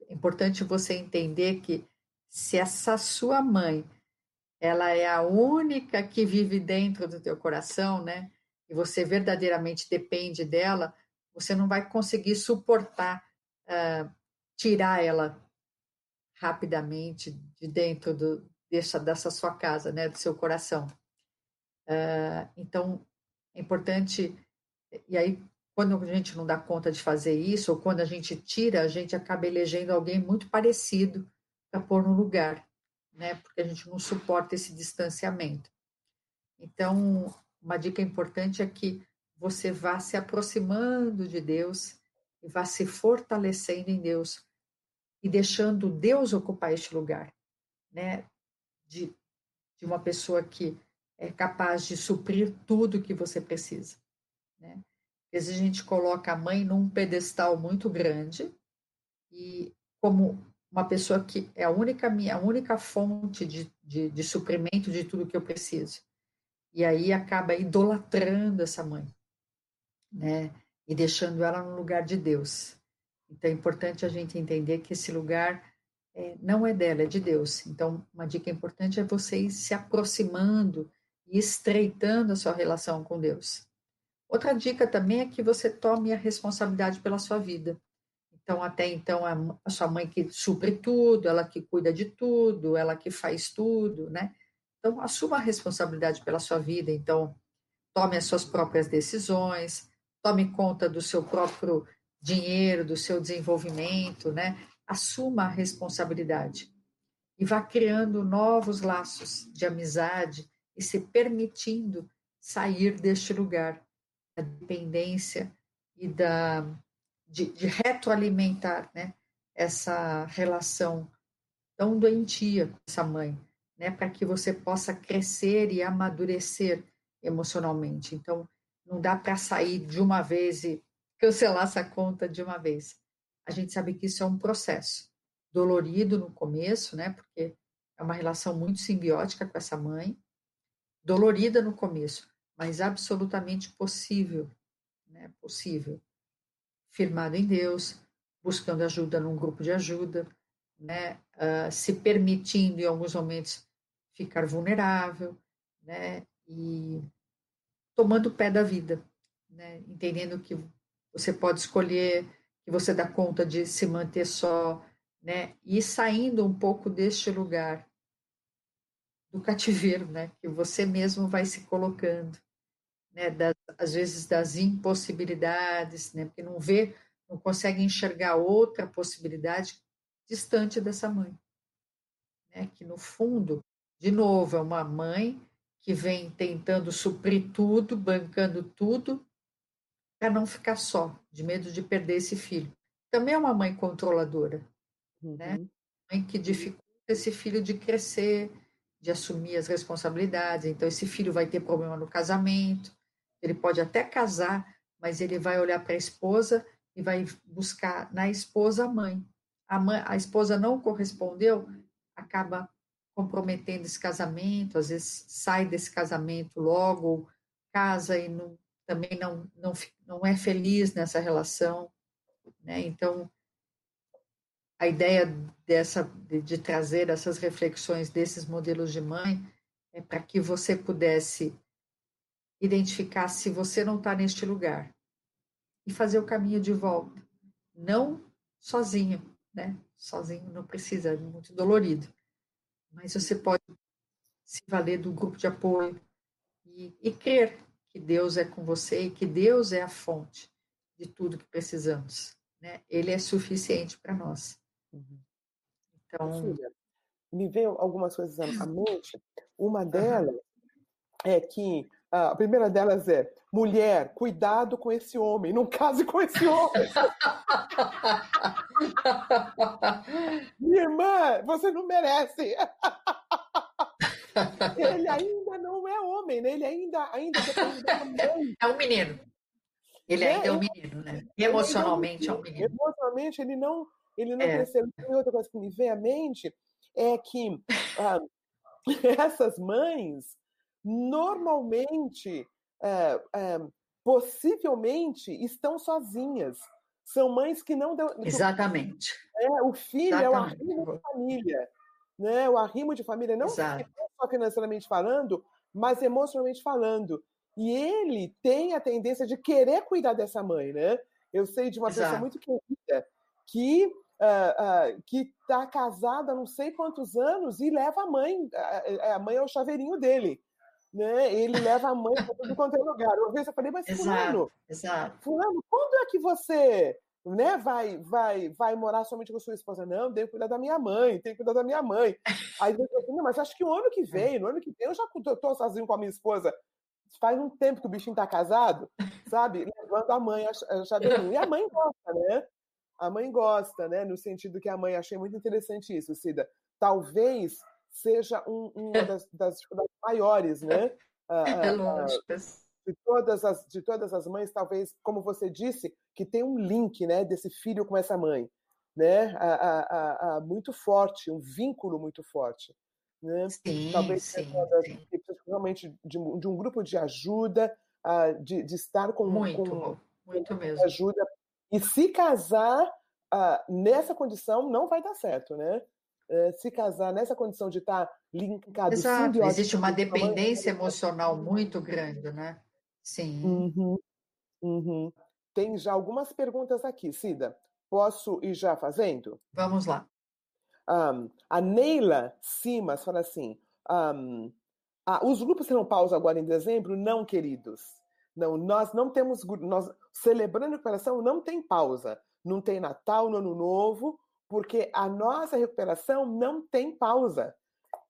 é importante você entender que se essa sua mãe, ela é a única que vive dentro do teu coração, né? E você verdadeiramente depende dela, você não vai conseguir suportar uh, tirar ela rapidamente de dentro do, dessa, dessa sua casa, né, do seu coração. Uh, então, é importante, e aí, quando a gente não dá conta de fazer isso, ou quando a gente tira, a gente acaba elegendo alguém muito parecido para pôr no lugar, né, porque a gente não suporta esse distanciamento. Então, uma dica importante é que você vá se aproximando de Deus e vá se fortalecendo em Deus e deixando Deus ocupar este lugar, né? De, de uma pessoa que é capaz de suprir tudo que você precisa, né? A gente coloca a mãe num pedestal muito grande e como uma pessoa que é a única minha a única fonte de, de, de suprimento de tudo que eu preciso. E aí acaba idolatrando essa mãe né? E deixando ela no lugar de Deus. Então é importante a gente entender que esse lugar é, não é dela, é de Deus. Então, uma dica importante é você ir se aproximando e estreitando a sua relação com Deus. Outra dica também é que você tome a responsabilidade pela sua vida. Então, até então, a sua mãe que supre tudo, ela que cuida de tudo, ela que faz tudo, né? Então, assuma a responsabilidade pela sua vida. Então, tome as suas próprias decisões, tome conta do seu próprio dinheiro, do seu desenvolvimento, né? Assuma a responsabilidade e vá criando novos laços de amizade e se permitindo sair deste lugar dependência e da de, de retroalimentar, né? Essa relação tão doentia com essa mãe, né? Para que você possa crescer e amadurecer emocionalmente. Então, não dá para sair de uma vez e cancelar essa conta de uma vez. A gente sabe que isso é um processo dolorido no começo, né? Porque é uma relação muito simbiótica com essa mãe, dolorida no começo, mas absolutamente possível, né? Possível. Firmado em Deus, buscando ajuda num grupo de ajuda, né? Uh, se permitindo em alguns momentos ficar vulnerável, né? E tomando o pé da vida, né? entendendo que você pode escolher, que você dá conta de se manter só, né? e saindo um pouco deste lugar do cativeiro, né? que você mesmo vai se colocando, né? Das, às vezes das impossibilidades, né? porque não vê, não consegue enxergar outra possibilidade distante dessa mãe, né? que no fundo, de novo, é uma mãe que vem tentando suprir tudo, bancando tudo, para não ficar só, de medo de perder esse filho. Também é uma mãe controladora, né? uhum. né? Mãe que dificulta esse filho de crescer, de assumir as responsabilidades. Então, esse filho vai ter problema no casamento, ele pode até casar, mas ele vai olhar para a esposa e vai buscar na esposa a mãe. A, mãe, a esposa não correspondeu, acaba comprometendo esse casamento, às vezes sai desse casamento logo, casa e não, também não, não, não é feliz nessa relação. Né? Então, a ideia dessa de, de trazer essas reflexões desses modelos de mãe é para que você pudesse identificar se você não está neste lugar e fazer o caminho de volta, não sozinho, né? Sozinho não precisa, é muito dolorido, mas você pode se valer do grupo de apoio e, e crer que Deus é com você e que Deus é a fonte de tudo que precisamos, né? Ele é suficiente para nós. Uhum. Então, Filha, me veio algumas coisas à mente. Uma delas é que a primeira delas é mulher, cuidado com esse homem, não case com esse homem. Minha irmã, você não merece. Ele ainda não é homem, né? Ele ainda, ainda. É um menino. Ele é, ainda é um menino, né? Emocionalmente é um menino. Emocionalmente ele não, ele não é. cresceu. E outra coisa que me vem à mente é que ah, essas mães normalmente, é, é, possivelmente, estão sozinhas. São mães que não dão. Exatamente. É, o filho Exatamente. é o arrimo de família. Né? O arrimo de família, não só financeiramente falando, mas emocionalmente falando. E ele tem a tendência de querer cuidar dessa mãe, né? Eu sei de uma Exato. pessoa muito querida que uh, uh, que está casada há não sei quantos anos e leva a mãe, a, a mãe é o chaveirinho dele né? Ele leva a mãe para tudo quanto é lugar. Uma vez eu falei, mas fulano, exato. fulano, quando é que você né, vai, vai, vai morar somente com sua esposa? Não, tenho que cuidar da minha mãe, tenho que cuidar da minha mãe. Aí eu falei, mas acho que o ano que vem, no ano que vem, eu já estou sozinho com a minha esposa. Faz um tempo que o bichinho está casado, sabe? Levando a mãe a chaveirinho. E a mãe gosta, né? A mãe gosta, né? No sentido que a mãe achei muito interessante isso, Cida. Talvez seja um, uma das, das, dificuldades maiores, né? É lógico. De todas, as, de todas as mães, talvez, como você disse, que tem um link né, desse filho com essa mãe, né? A, a, a, muito forte, um vínculo muito forte. Né? Sim, talvez sim, sim. realmente de, de, um grupo de ajuda, uh, de, de estar com, muito, com, muito mesmo. ajuda. E se casar uh, nessa condição, não vai dar certo, né? Eh, se casar nessa condição de estar linkado. Exato, existe uma dependência emocional muito grande, né? Sim. Uhum, uhum. Tem já algumas perguntas aqui, Cida. Posso ir já fazendo? Vamos lá. Um, a Neila Simas fala assim: um, ah, os grupos terão pausa agora em dezembro? Não, queridos. Não, nós não temos. Nós, celebrando a recuperação, não tem pausa. Não tem Natal, no Ano Novo, porque a nossa recuperação não tem pausa.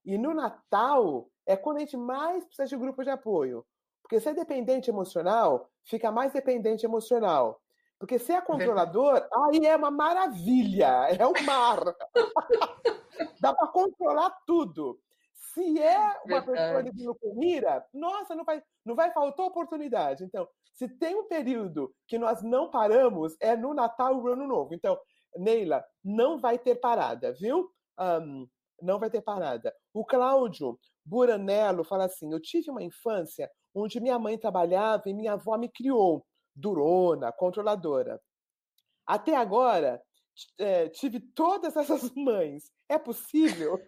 E no Natal é quando a gente mais precisa de grupo de apoio. Porque se é dependente emocional, fica mais dependente emocional. Porque se é controlador, aí é uma maravilha, é o um mar. Dá para controlar tudo. Se é uma pessoa de glucomira, nossa, não vai, não vai faltar oportunidade. Então, se tem um período que nós não paramos, é no Natal e no Ano Novo. Então, Neila, não vai ter parada, viu? Um, não vai ter parada. O Cláudio Buranello fala assim: Eu tive uma infância onde minha mãe trabalhava e minha avó me criou, durona, controladora. Até agora, é, tive todas essas mães. É possível?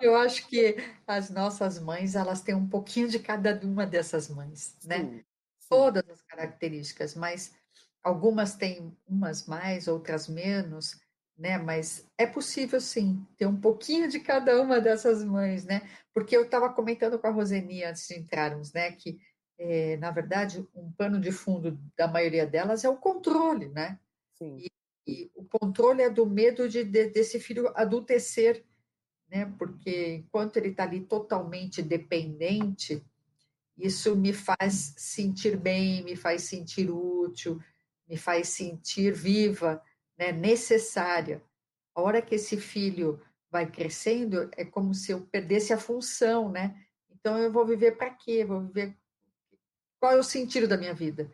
Eu acho que as nossas mães, elas têm um pouquinho de cada uma dessas mães, né? Sim todas as características, mas algumas têm umas mais, outras menos, né? Mas é possível sim ter um pouquinho de cada uma dessas mães, né? Porque eu estava comentando com a Roseni antes de entrarmos, né? Que é, na verdade um pano de fundo da maioria delas é o controle, né? Sim. E, e o controle é do medo de, de desse filho adultecer, né? Porque enquanto ele está ali totalmente dependente isso me faz sentir bem, me faz sentir útil, me faz sentir viva, né, necessária. A hora que esse filho vai crescendo, é como se eu perdesse a função, né? Então eu vou viver para quê? Vou viver qual é o sentido da minha vida,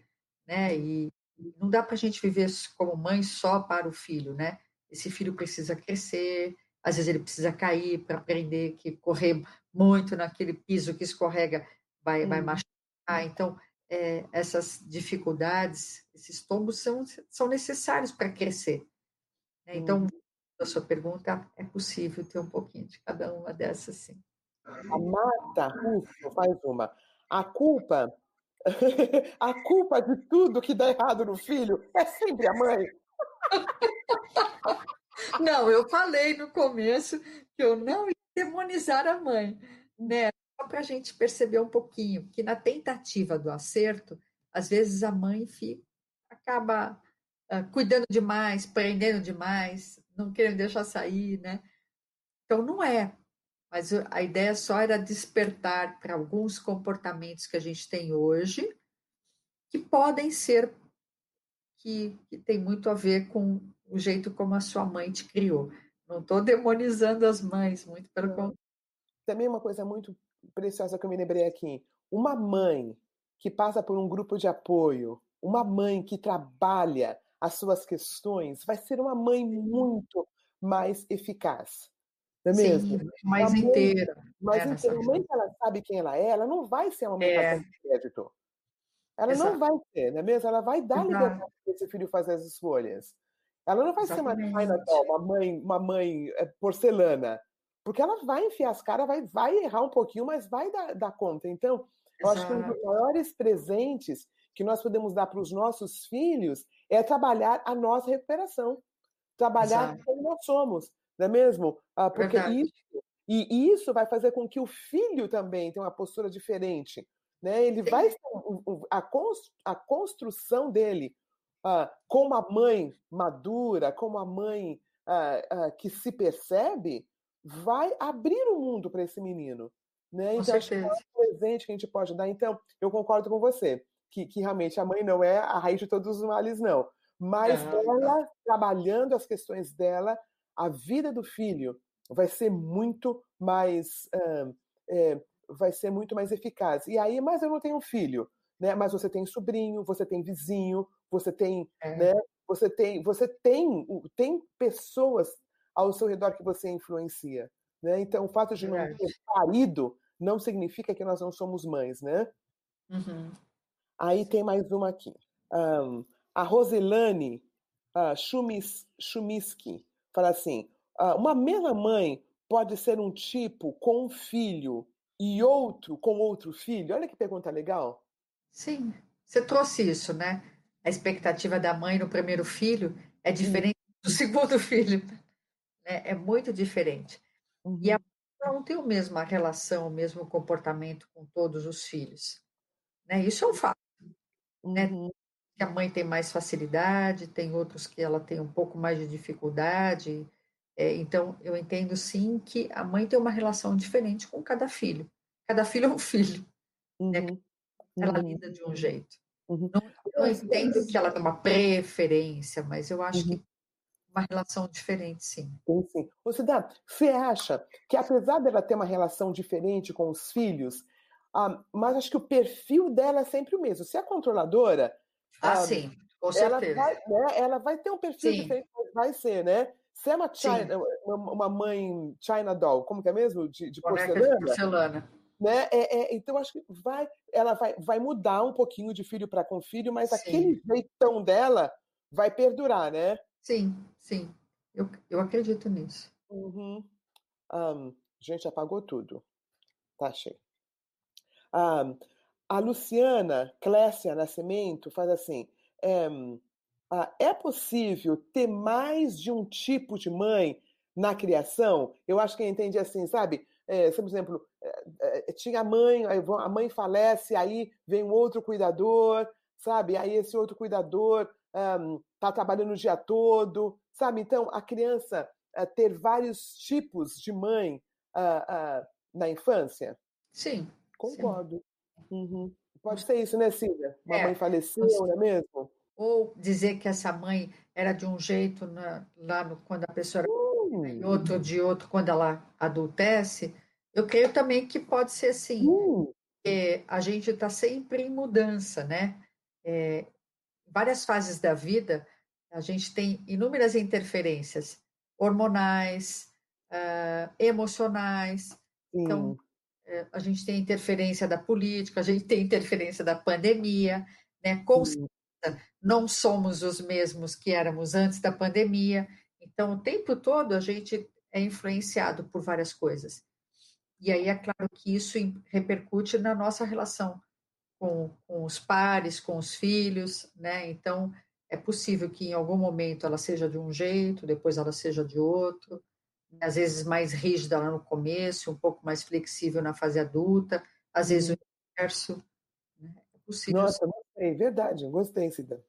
né? E não dá para a gente viver como mãe só para o filho, né? Esse filho precisa crescer, às vezes ele precisa cair para aprender que correr muito naquele piso que escorrega vai, vai uhum. machucar. Então, é, essas dificuldades, esses tombos são, são necessários para crescer. Né? Então, hum. a sua pergunta, é possível ter um pouquinho de cada uma dessas, sim. A Marta Russo faz uma. A culpa, a culpa de tudo que dá errado no filho é sempre a mãe. Não, eu falei no começo que eu não ia demonizar a mãe, né? Só para a gente perceber um pouquinho que na tentativa do acerto, às vezes a mãe fica, acaba uh, cuidando demais, prendendo demais, não querendo deixar sair, né? Então não é. Mas a ideia só era despertar para alguns comportamentos que a gente tem hoje, que podem ser que, que tem muito a ver com o jeito como a sua mãe te criou. Não estou demonizando as mães, muito pelo contrário. Também uma coisa muito preciosa que eu me lembrei aqui. Uma mãe que passa por um grupo de apoio, uma mãe que trabalha as suas questões, vai ser uma mãe muito mais eficaz. Não é Sim, mesmo? mais mãe, inteira. Mais né, inteira. A mãe que ela sabe quem ela é, ela não vai ser uma mãe é. de crédito. Ela Exato. não vai ser, não é mesmo? Ela vai dar liberdade para esse filho fazer as escolhas. Ela não vai Exatamente. ser uma uma mãe, uma mãe é, porcelana, porque ela vai enfiar as caras, vai, vai errar um pouquinho, mas vai dar, dar conta. Então, eu acho que um dos maiores presentes que nós podemos dar para os nossos filhos é trabalhar a nossa recuperação, trabalhar Exato. como nós somos, não é mesmo? Ah, porque isso e isso vai fazer com que o filho também tenha uma postura diferente, né? Ele vai a construção dele uh, como a mãe madura, como a mãe uh, uh, que se percebe, vai abrir o mundo para esse menino. Né? Então, acho que é um presente que a gente pode dar. Então, eu concordo com você, que, que realmente a mãe não é a raiz de todos os males, não. Mas ela, trabalhando as questões dela, a vida do filho vai ser muito mais. é, vai ser muito mais eficaz. E aí, mas eu não tenho filho, né? Mas você tem sobrinho, você tem vizinho, você tem, é. né? Você tem, você tem, tem pessoas ao seu redor que você influencia, né? Então, o fato de não ter parido não significa que nós não somos mães, né? Uhum. Aí tem mais uma aqui. Um, a Roselane uh, Chumis, Chumiski fala assim: uh, uma mesma mãe pode ser um tipo com um filho e outro com outro filho? Olha que pergunta legal. Sim, você trouxe isso, né? a expectativa da mãe no primeiro filho é diferente do segundo filho. Né? É muito diferente. Uhum. E a mãe não tem a mesma relação, o mesmo comportamento com todos os filhos. Né? Isso é um fato. Né? Uhum. Né? Que a mãe tem mais facilidade, tem outros que ela tem um pouco mais de dificuldade. É, então, eu entendo sim que a mãe tem uma relação diferente com cada filho. Cada filho é um filho. Né? Uhum. Né? Ela uhum. lida de um jeito. Uhum. Não, não entendo que ela tem uma preferência, mas eu acho uhum. que uma relação diferente, sim. Sim, sim. Você, dá, você acha que apesar dela ter uma relação diferente com os filhos, ah, mas acho que o perfil dela é sempre o mesmo. Se é controladora. Ah, ah sim, com certeza. Ela vai, né, ela vai ter um perfil sim. diferente, vai ser, né? Se é uma, China, uma mãe China doll, como que é mesmo? De, de porcelana. De porcelana. Né? É, é, então, acho que vai, ela vai, vai mudar um pouquinho de filho para com filho, mas sim. aquele jeitão dela vai perdurar, né? Sim, sim. Eu, eu acredito nisso. Uhum. Um, gente, apagou tudo. Tá cheio. Um, a Luciana Clécia Nascimento faz assim: é, é possível ter mais de um tipo de mãe na criação? Eu acho que eu entendi assim, sabe? É, por exemplo, é, tinha a mãe, a mãe falece, aí vem um outro cuidador, sabe? Aí esse outro cuidador está trabalhando o dia todo, sabe? Então, a criança uh, ter vários tipos de mãe uh, uh, na infância? Sim. Concordo. Sim. Uhum. Pode ser isso, né, Cília? Uma é, mãe faleceu, não é mesmo? Ou dizer que essa mãe era de um jeito na, lá no, quando a pessoa era e outro de outro quando ela adultece, eu creio também que pode ser assim. Uh. a gente está sempre em mudança, né? É, várias fases da vida, a gente tem inúmeras interferências hormonais, uh, emocionais. Então, é, a gente tem interferência da política, a gente tem interferência da pandemia, né? Com certeza, não somos os mesmos que éramos antes da pandemia. Então, o tempo todo a gente é influenciado por várias coisas. E aí é claro que isso repercute na nossa relação com, com os pares, com os filhos, né? Então, é possível que em algum momento ela seja de um jeito, depois ela seja de outro, né? às vezes mais rígida lá no começo, um pouco mais flexível na fase adulta, às vezes o uhum. inverso. Né? É possível. Nossa, gostei, verdade, gostei, Cida.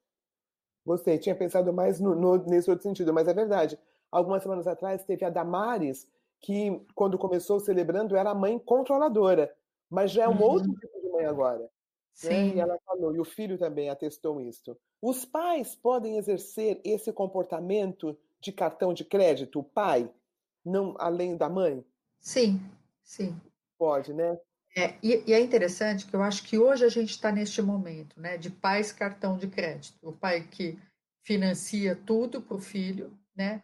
Gostei, tinha pensado mais no, no, nesse outro sentido, mas é verdade. Algumas semanas atrás teve a Damares, que quando começou celebrando era a mãe controladora, mas já é um uhum. outro tipo de mãe agora. Né? Sim. Né? E ela falou, e o filho também atestou isso. Os pais podem exercer esse comportamento de cartão de crédito, o pai, não além da mãe? Sim, sim. Pode, né? É, e, e, é interessante que eu acho que hoje a gente está neste momento, né, de pais cartão de crédito. O pai que financia tudo para o filho, né?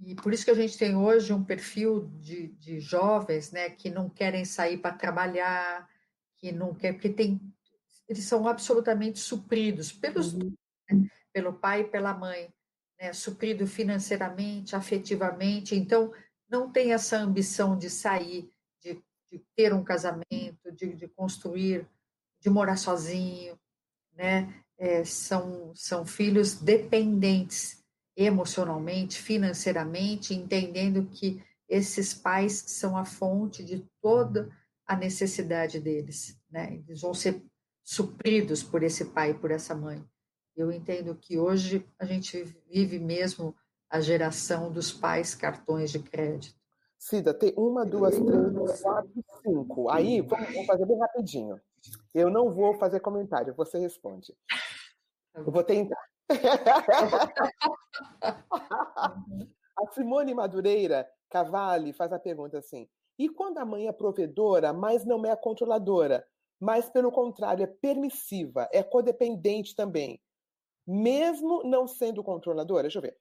E por isso que a gente tem hoje um perfil de, de jovens, né, que não querem sair para trabalhar, que não quer, porque tem, eles são absolutamente supridos pelos, uhum. né, pelo pai e pela mãe, né, suprido financeiramente, afetivamente. Então não tem essa ambição de sair, de, de ter um casamento, de, de, construir, de morar sozinho, né? É, são, são filhos dependentes emocionalmente, financeiramente, entendendo que esses pais são a fonte de toda a necessidade deles, né? Eles vão ser supridos por esse pai e por essa mãe. Eu entendo que hoje a gente vive mesmo a geração dos pais cartões de crédito. Cida, tem uma, duas, três, quatro, cinco. Aí, vamos, fazer bem rapidinho. Eu não vou fazer comentário, você responde. Eu vou tentar. a Simone Madureira Cavalli faz a pergunta assim: e quando a mãe é provedora, mas não é controladora, mas pelo contrário, é permissiva, é codependente também, mesmo não sendo controladora? Deixa eu ver.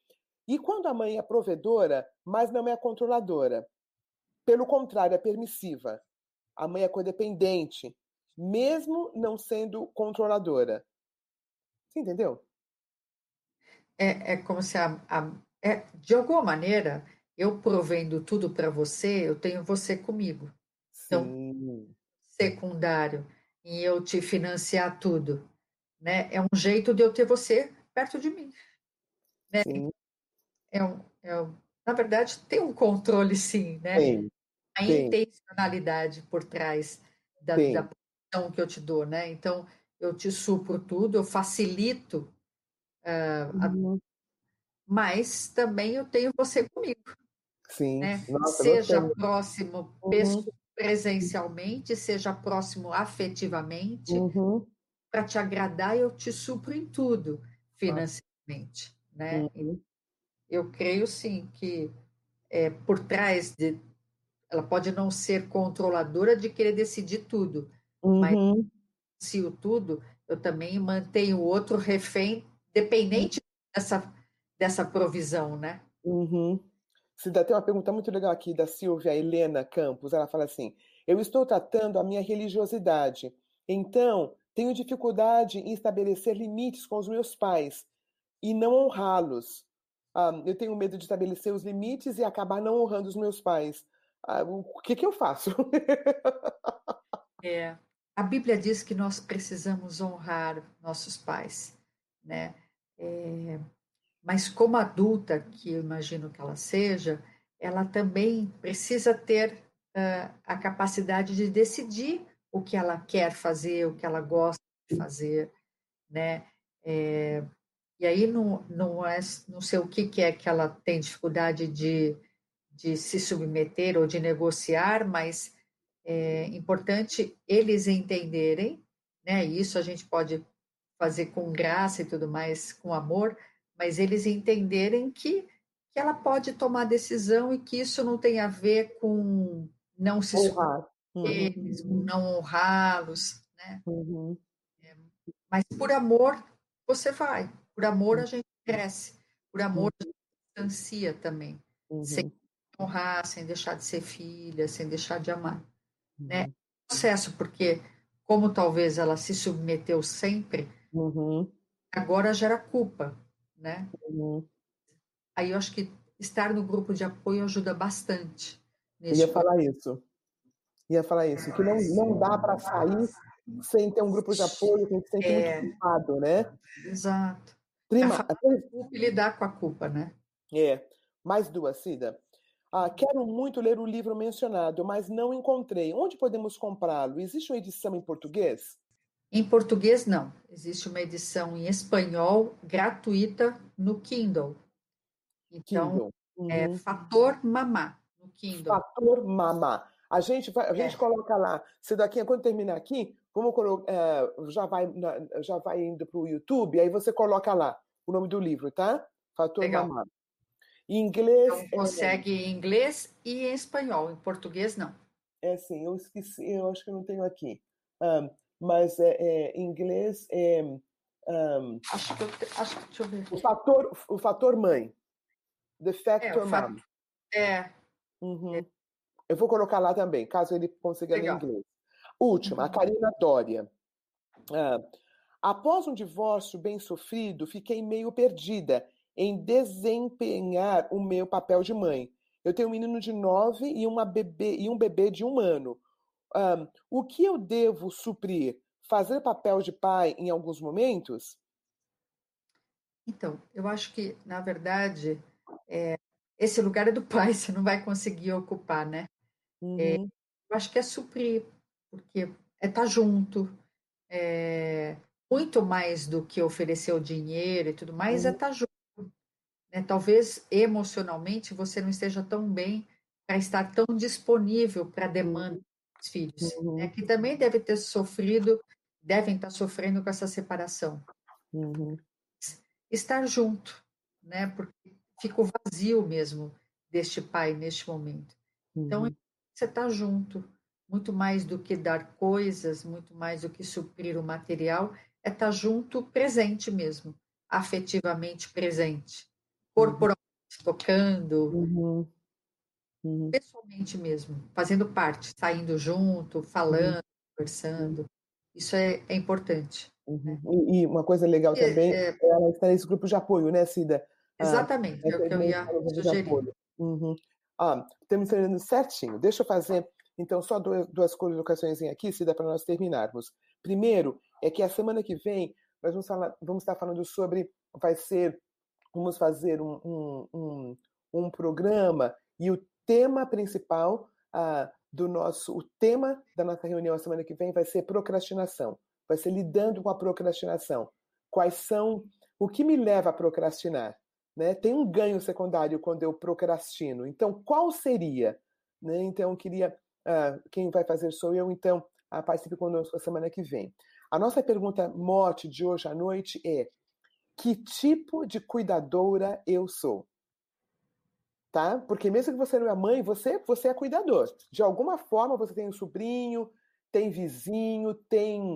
E quando a mãe é provedora, mas não é controladora? Pelo contrário, é permissiva. A mãe é codependente, mesmo não sendo controladora. Você entendeu? É, é como se a, a é, de alguma maneira eu provendo tudo para você, eu tenho você comigo. Então, Sim. Secundário em eu te financiar tudo, né? É um jeito de eu ter você perto de mim. Né? Sim é um, é um, na verdade, tem um controle, sim, né? Sim, a sim. intencionalidade por trás da, da posição que eu te dou, né? Então, eu te supro tudo, eu facilito, uh, uhum. a, mas também eu tenho você comigo. Sim. Né? Nossa, seja próximo uhum. Presencialmente, seja próximo afetivamente, uhum. para te agradar, eu te supro em tudo financeiramente, né? Uhum eu creio sim que é, por trás de. Ela pode não ser controladora de querer decidir tudo, uhum. mas se o tudo, eu também mantenho o outro refém, dependente dessa, dessa provisão, né? Uhum. Cida, tem uma pergunta muito legal aqui da Silvia Helena Campos. Ela fala assim: Eu estou tratando a minha religiosidade, então tenho dificuldade em estabelecer limites com os meus pais e não honrá-los. Ah, eu tenho medo de estabelecer os limites e acabar não honrando os meus pais. Ah, o que, que eu faço? é, a Bíblia diz que nós precisamos honrar nossos pais, né? É, mas como adulta, que eu imagino que ela seja, ela também precisa ter uh, a capacidade de decidir o que ela quer fazer, o que ela gosta de fazer, né? É, e aí não, não, é, não sei o que, que é que ela tem dificuldade de, de se submeter ou de negociar, mas é importante eles entenderem, né? Isso a gente pode fazer com graça e tudo mais, com amor, mas eles entenderem que, que ela pode tomar decisão e que isso não tem a ver com não se honrar eles, uhum. com não honrá-los, né? Uhum. É, mas por amor você vai, por amor a gente cresce, por amor a gente distancia também, uhum. sem honrar, sem deixar de ser filha, sem deixar de amar, uhum. né? processo, porque como talvez ela se submeteu sempre, Uhum. agora gera culpa, né? Uhum. Aí eu acho que estar no grupo de apoio ajuda bastante. Ia falar isso. Ia falar isso, que não, não dá para sair sem ter um grupo de apoio, que a gente se sente É. muito culpado, né? Exato. Prima, É até- Culpa e lidar com a culpa, né? é, mais duas, Cida. Ah, quero muito ler o livro mencionado, mas não encontrei. Onde podemos comprá-lo? Existe uma edição em português? Em português, não. Existe uma edição em espanhol gratuita no Kindle. Então, Kindle. é Uhum. Fator Mamá no Kindle. Fator Mamá. A gente, vai, a É. gente coloca lá. Se daqui, quando terminar aqui, vamos colo- é, já, vai, já vai indo para o YouTube, aí você coloca lá o nome do livro, tá? Fator Legal. Mamá. Em inglês. Então, consegue em inglês e em espanhol. Em português, não. É, é assim, eu esqueci, eu acho que eu não tenho aqui. Ahn, mas é, é, em inglês é ahn, Acho que eu. te- Acho que, deixa eu ver. o, fator, o fator mãe. The É, Factor fa- Mom. é, Uhum. Eu vou colocar lá também, caso ele consiga ler em Legal. inglês. Última, a Uhum. Karina Dória. Ah, após um divórcio bem sofrido, fiquei meio perdida em desempenhar o meu papel de mãe. Eu tenho um menino de nove e, uma bebê, e um bebê de um ano. Ah, o que eu devo suprir? Fazer papel de pai em alguns momentos? Então, eu acho que, na verdade, é, esse lugar é do pai, você não vai conseguir ocupar, né? Uhum, Eu acho que é suprir, porque é estar junto, é, muito mais do que oferecer o dinheiro e tudo mais, é Uhum. estar junto. né? Talvez emocionalmente você não esteja tão bem para estar tão disponível para a demanda filhos, Uhum. né? que também deve ter sofrido, devem estar sofrendo com essa separação. uhum, Estar junto, né? porque fica o vazio mesmo deste pai neste momento. Então, uhum, você está junto, muito mais do que dar coisas, muito mais do que suprir o material, é estar junto, presente mesmo, afetivamente presente, corporalmente tocando, uhum, uhum. pessoalmente mesmo, fazendo parte, saindo junto, falando, conversando. Isso é, é importante. Uhum. E, e uma coisa legal também É, é ela estar nesse grupo de apoio, né, Cida? Ah, exatamente, é o que eu ia sugerir. Uhum. Ah, estamos terminando certinho. Deixa eu fazer, então, só duas, duas colocações aqui, Cida, para nós terminarmos. Primeiro, é que a semana que vem nós vamos, falar, vamos estar falando sobre, vai ser, vamos fazer um, um, um, um programa e o tema principal ah, do nosso, o tema da nossa reunião a semana que vem vai ser procrastinação. Vai ser lidando com a procrastinação. Quais são, o que me leva a procrastinar? Né? Tem um ganho secundário quando eu procrastino. Então, qual seria? Né? Então, queria, ah, quem vai fazer sou eu, então, ah, participe conosco a semana que vem. A nossa pergunta mote de hoje à noite é: que tipo de cuidadora eu sou? Tá? Porque mesmo que você não é mãe, você, você é cuidador. De alguma forma, você tem um sobrinho, tem vizinho, tem.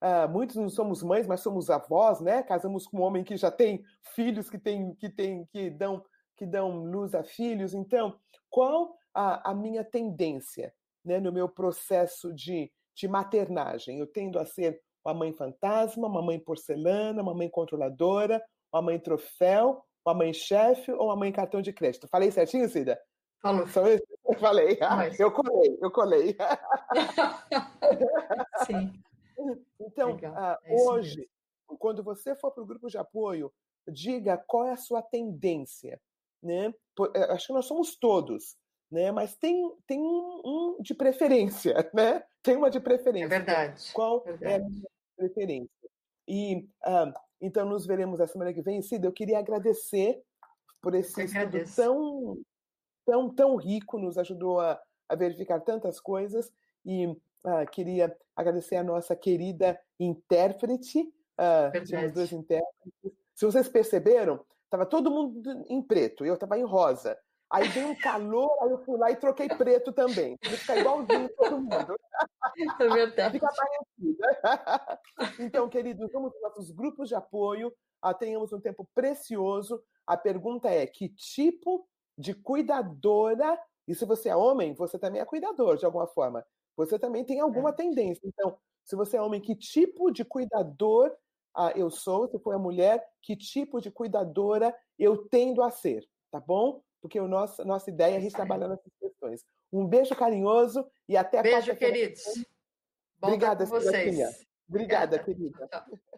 Uh, muitos não somos mães, mas somos avós, né? Casamos com um homem que já tem filhos que, tem, que, tem, que, dão, que dão luz a filhos. Então, qual a, a minha tendência né, no meu processo de, de maternagem? Eu tendo a ser uma mãe fantasma, uma mãe porcelana, uma mãe controladora, uma mãe troféu, uma mãe chefe ou uma mãe cartão de crédito. Falei certinho, Cida? Falou. Só eu falei. Mas... Eu colei, eu colei. Sim. Então, uh, é hoje, mesmo. quando você for para o grupo de apoio, diga qual é a sua tendência. Né? Acho que nós somos todos, né? mas tem, tem um, um de preferência, né? Tem uma de preferência. É verdade. Qual verdade. é a preferência? E uh, então nos veremos a semana que vem. Cida, eu queria agradecer por esse eu estudo agradeço. tão, tão, tão rico, nos ajudou a, a verificar tantas coisas. E uh, queria agradecer a nossa querida intérprete, uh, tínhamos dois intérpretes. Se vocês perceberam, estava todo mundo em preto, eu estava em rosa. Aí veio um calor, aí eu fui lá e troquei preto também. Ficar igualzinho todo mundo. É verdade. Fica parecida. Então, queridos, vamos para nossos grupos de apoio. Ah, tenhamos um tempo precioso. A pergunta é: que tipo de cuidadora? E se você é homem, você também é cuidador, de alguma forma. você também tem alguma é. tendência. Então, se você é homem, que tipo de cuidador ah, eu sou? Se for a mulher, que tipo de cuidadora eu tendo a ser? Tá bom? Porque a nossa, nossa ideia é a gente trabalhar nessas questões. Um beijo carinhoso e até a Beijo, queridos. Bom Obrigada, vocês. Obrigada, Obrigada, querida. Tchau.